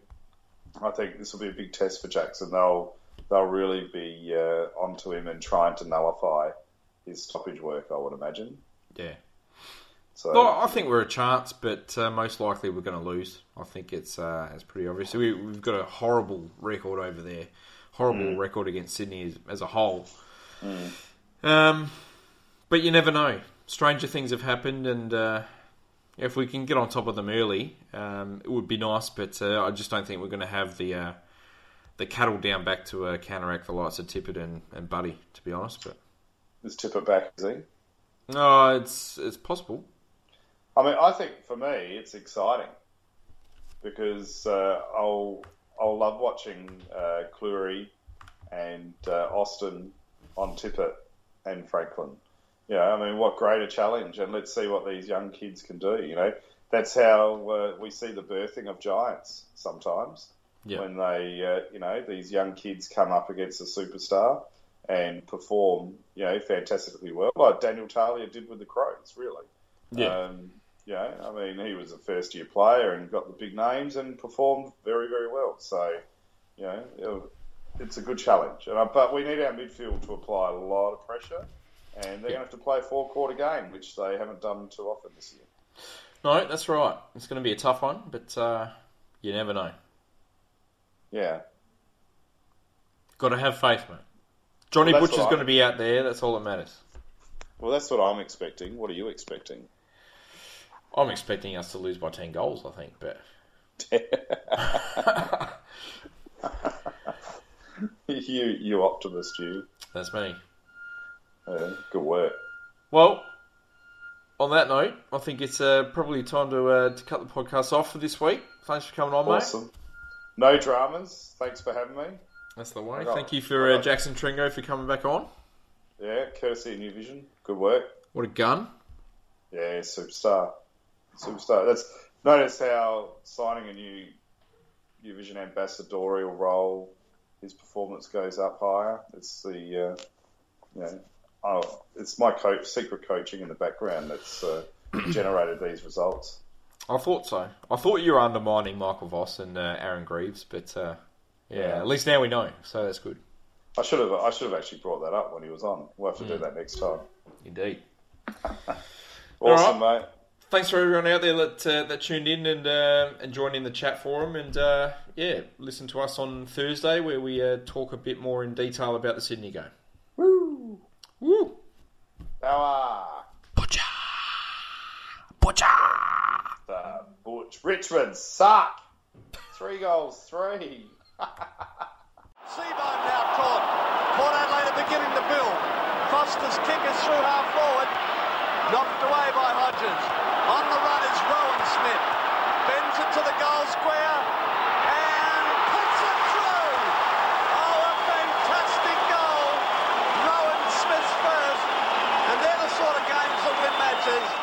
I think this will be a big test for Jackson. They'll they'll really be uh, onto him and trying to nullify his stoppage work. I would imagine. Yeah. So Well, I think we're a chance, but uh, most likely we're going to lose. I think it's uh, it's pretty obvious. We, we've got a horrible record over there, horrible record against Sydney as, as a whole. Um, but you never know. Stranger things have happened, and uh, if we can get on top of them early, um, it would be nice. But uh, I just don't think we're going to have the uh, the cattle down back to uh, counteract the likes of Tippett and, and Buddy, to be honest. But is Tipper back? Is he? no, it's it's possible. I mean, I think for me it's exciting because uh, I'll I'll love watching uh, and uh, Austin on Tippett and Franklin. Yeah, I mean, what greater challenge! And let's see what these young kids can do. You know, that's how uh, we see the birthing of giants sometimes. Yeah. When they, uh, you know, these young kids come up against a superstar and perform, you know, fantastically well, like Daniel Talia did with the Crows, really. Yeah. Um, yeah, I mean, he was a first year player and got the big names and performed very, very well. So, you know, it's a good challenge. And, uh, but we need our midfield to apply a lot of pressure, and they're going to have to play a four quarter game, which they haven't done too often this year. No, that's right. It's going to be a tough one, but uh, you never know. Yeah. Got to have faith, mate. Johnny Well, Butcher's going to be out there. That's all that matters. Well, that's what I'm expecting. What are you expecting? I'm expecting us to lose by ten goals. I think, but you, you optimist, you. that's me. Yeah, good work. Well, on that note, I think it's uh, probably time to uh, to cut the podcast off for this week. Thanks for coming on, mate. Awesome. No dramas. Thanks for having me. That's the way. Got- Thank you for uh, Jackson Trengove for coming back on. Yeah, courtesy of New Vision. Good work. What a gun! Yeah, superstar. Superstar. That's notice how signing a new New Vision ambassadorial role, his performance goes up higher. It's the uh, you know, oh, it's my coach, secret coaching in the background that's uh, generated these results. I thought so. I thought you were undermining Michael Voss and uh, Aaron Greaves, but uh, yeah, Yeah. at least now we know. So that's good. I should have I should have actually brought that up when he was on. We'll have to do that next time. Indeed. Awesome, mate. thanks for everyone out there that uh, that tuned in and uh, and joined in the chat forum and uh, yeah, listen to us on Thursday where we uh, talk a bit more in detail about the Sydney game. Woo! Woo! Power! Butcher, butcher. The Butch Richmond suck. Three goals, three. Seabold now caught. Port Adelaide are beginning to build. Foster's kick is through half forward. Knocked away by Hodges. On the run is Rowan Smith. Bends it to the goal square passes.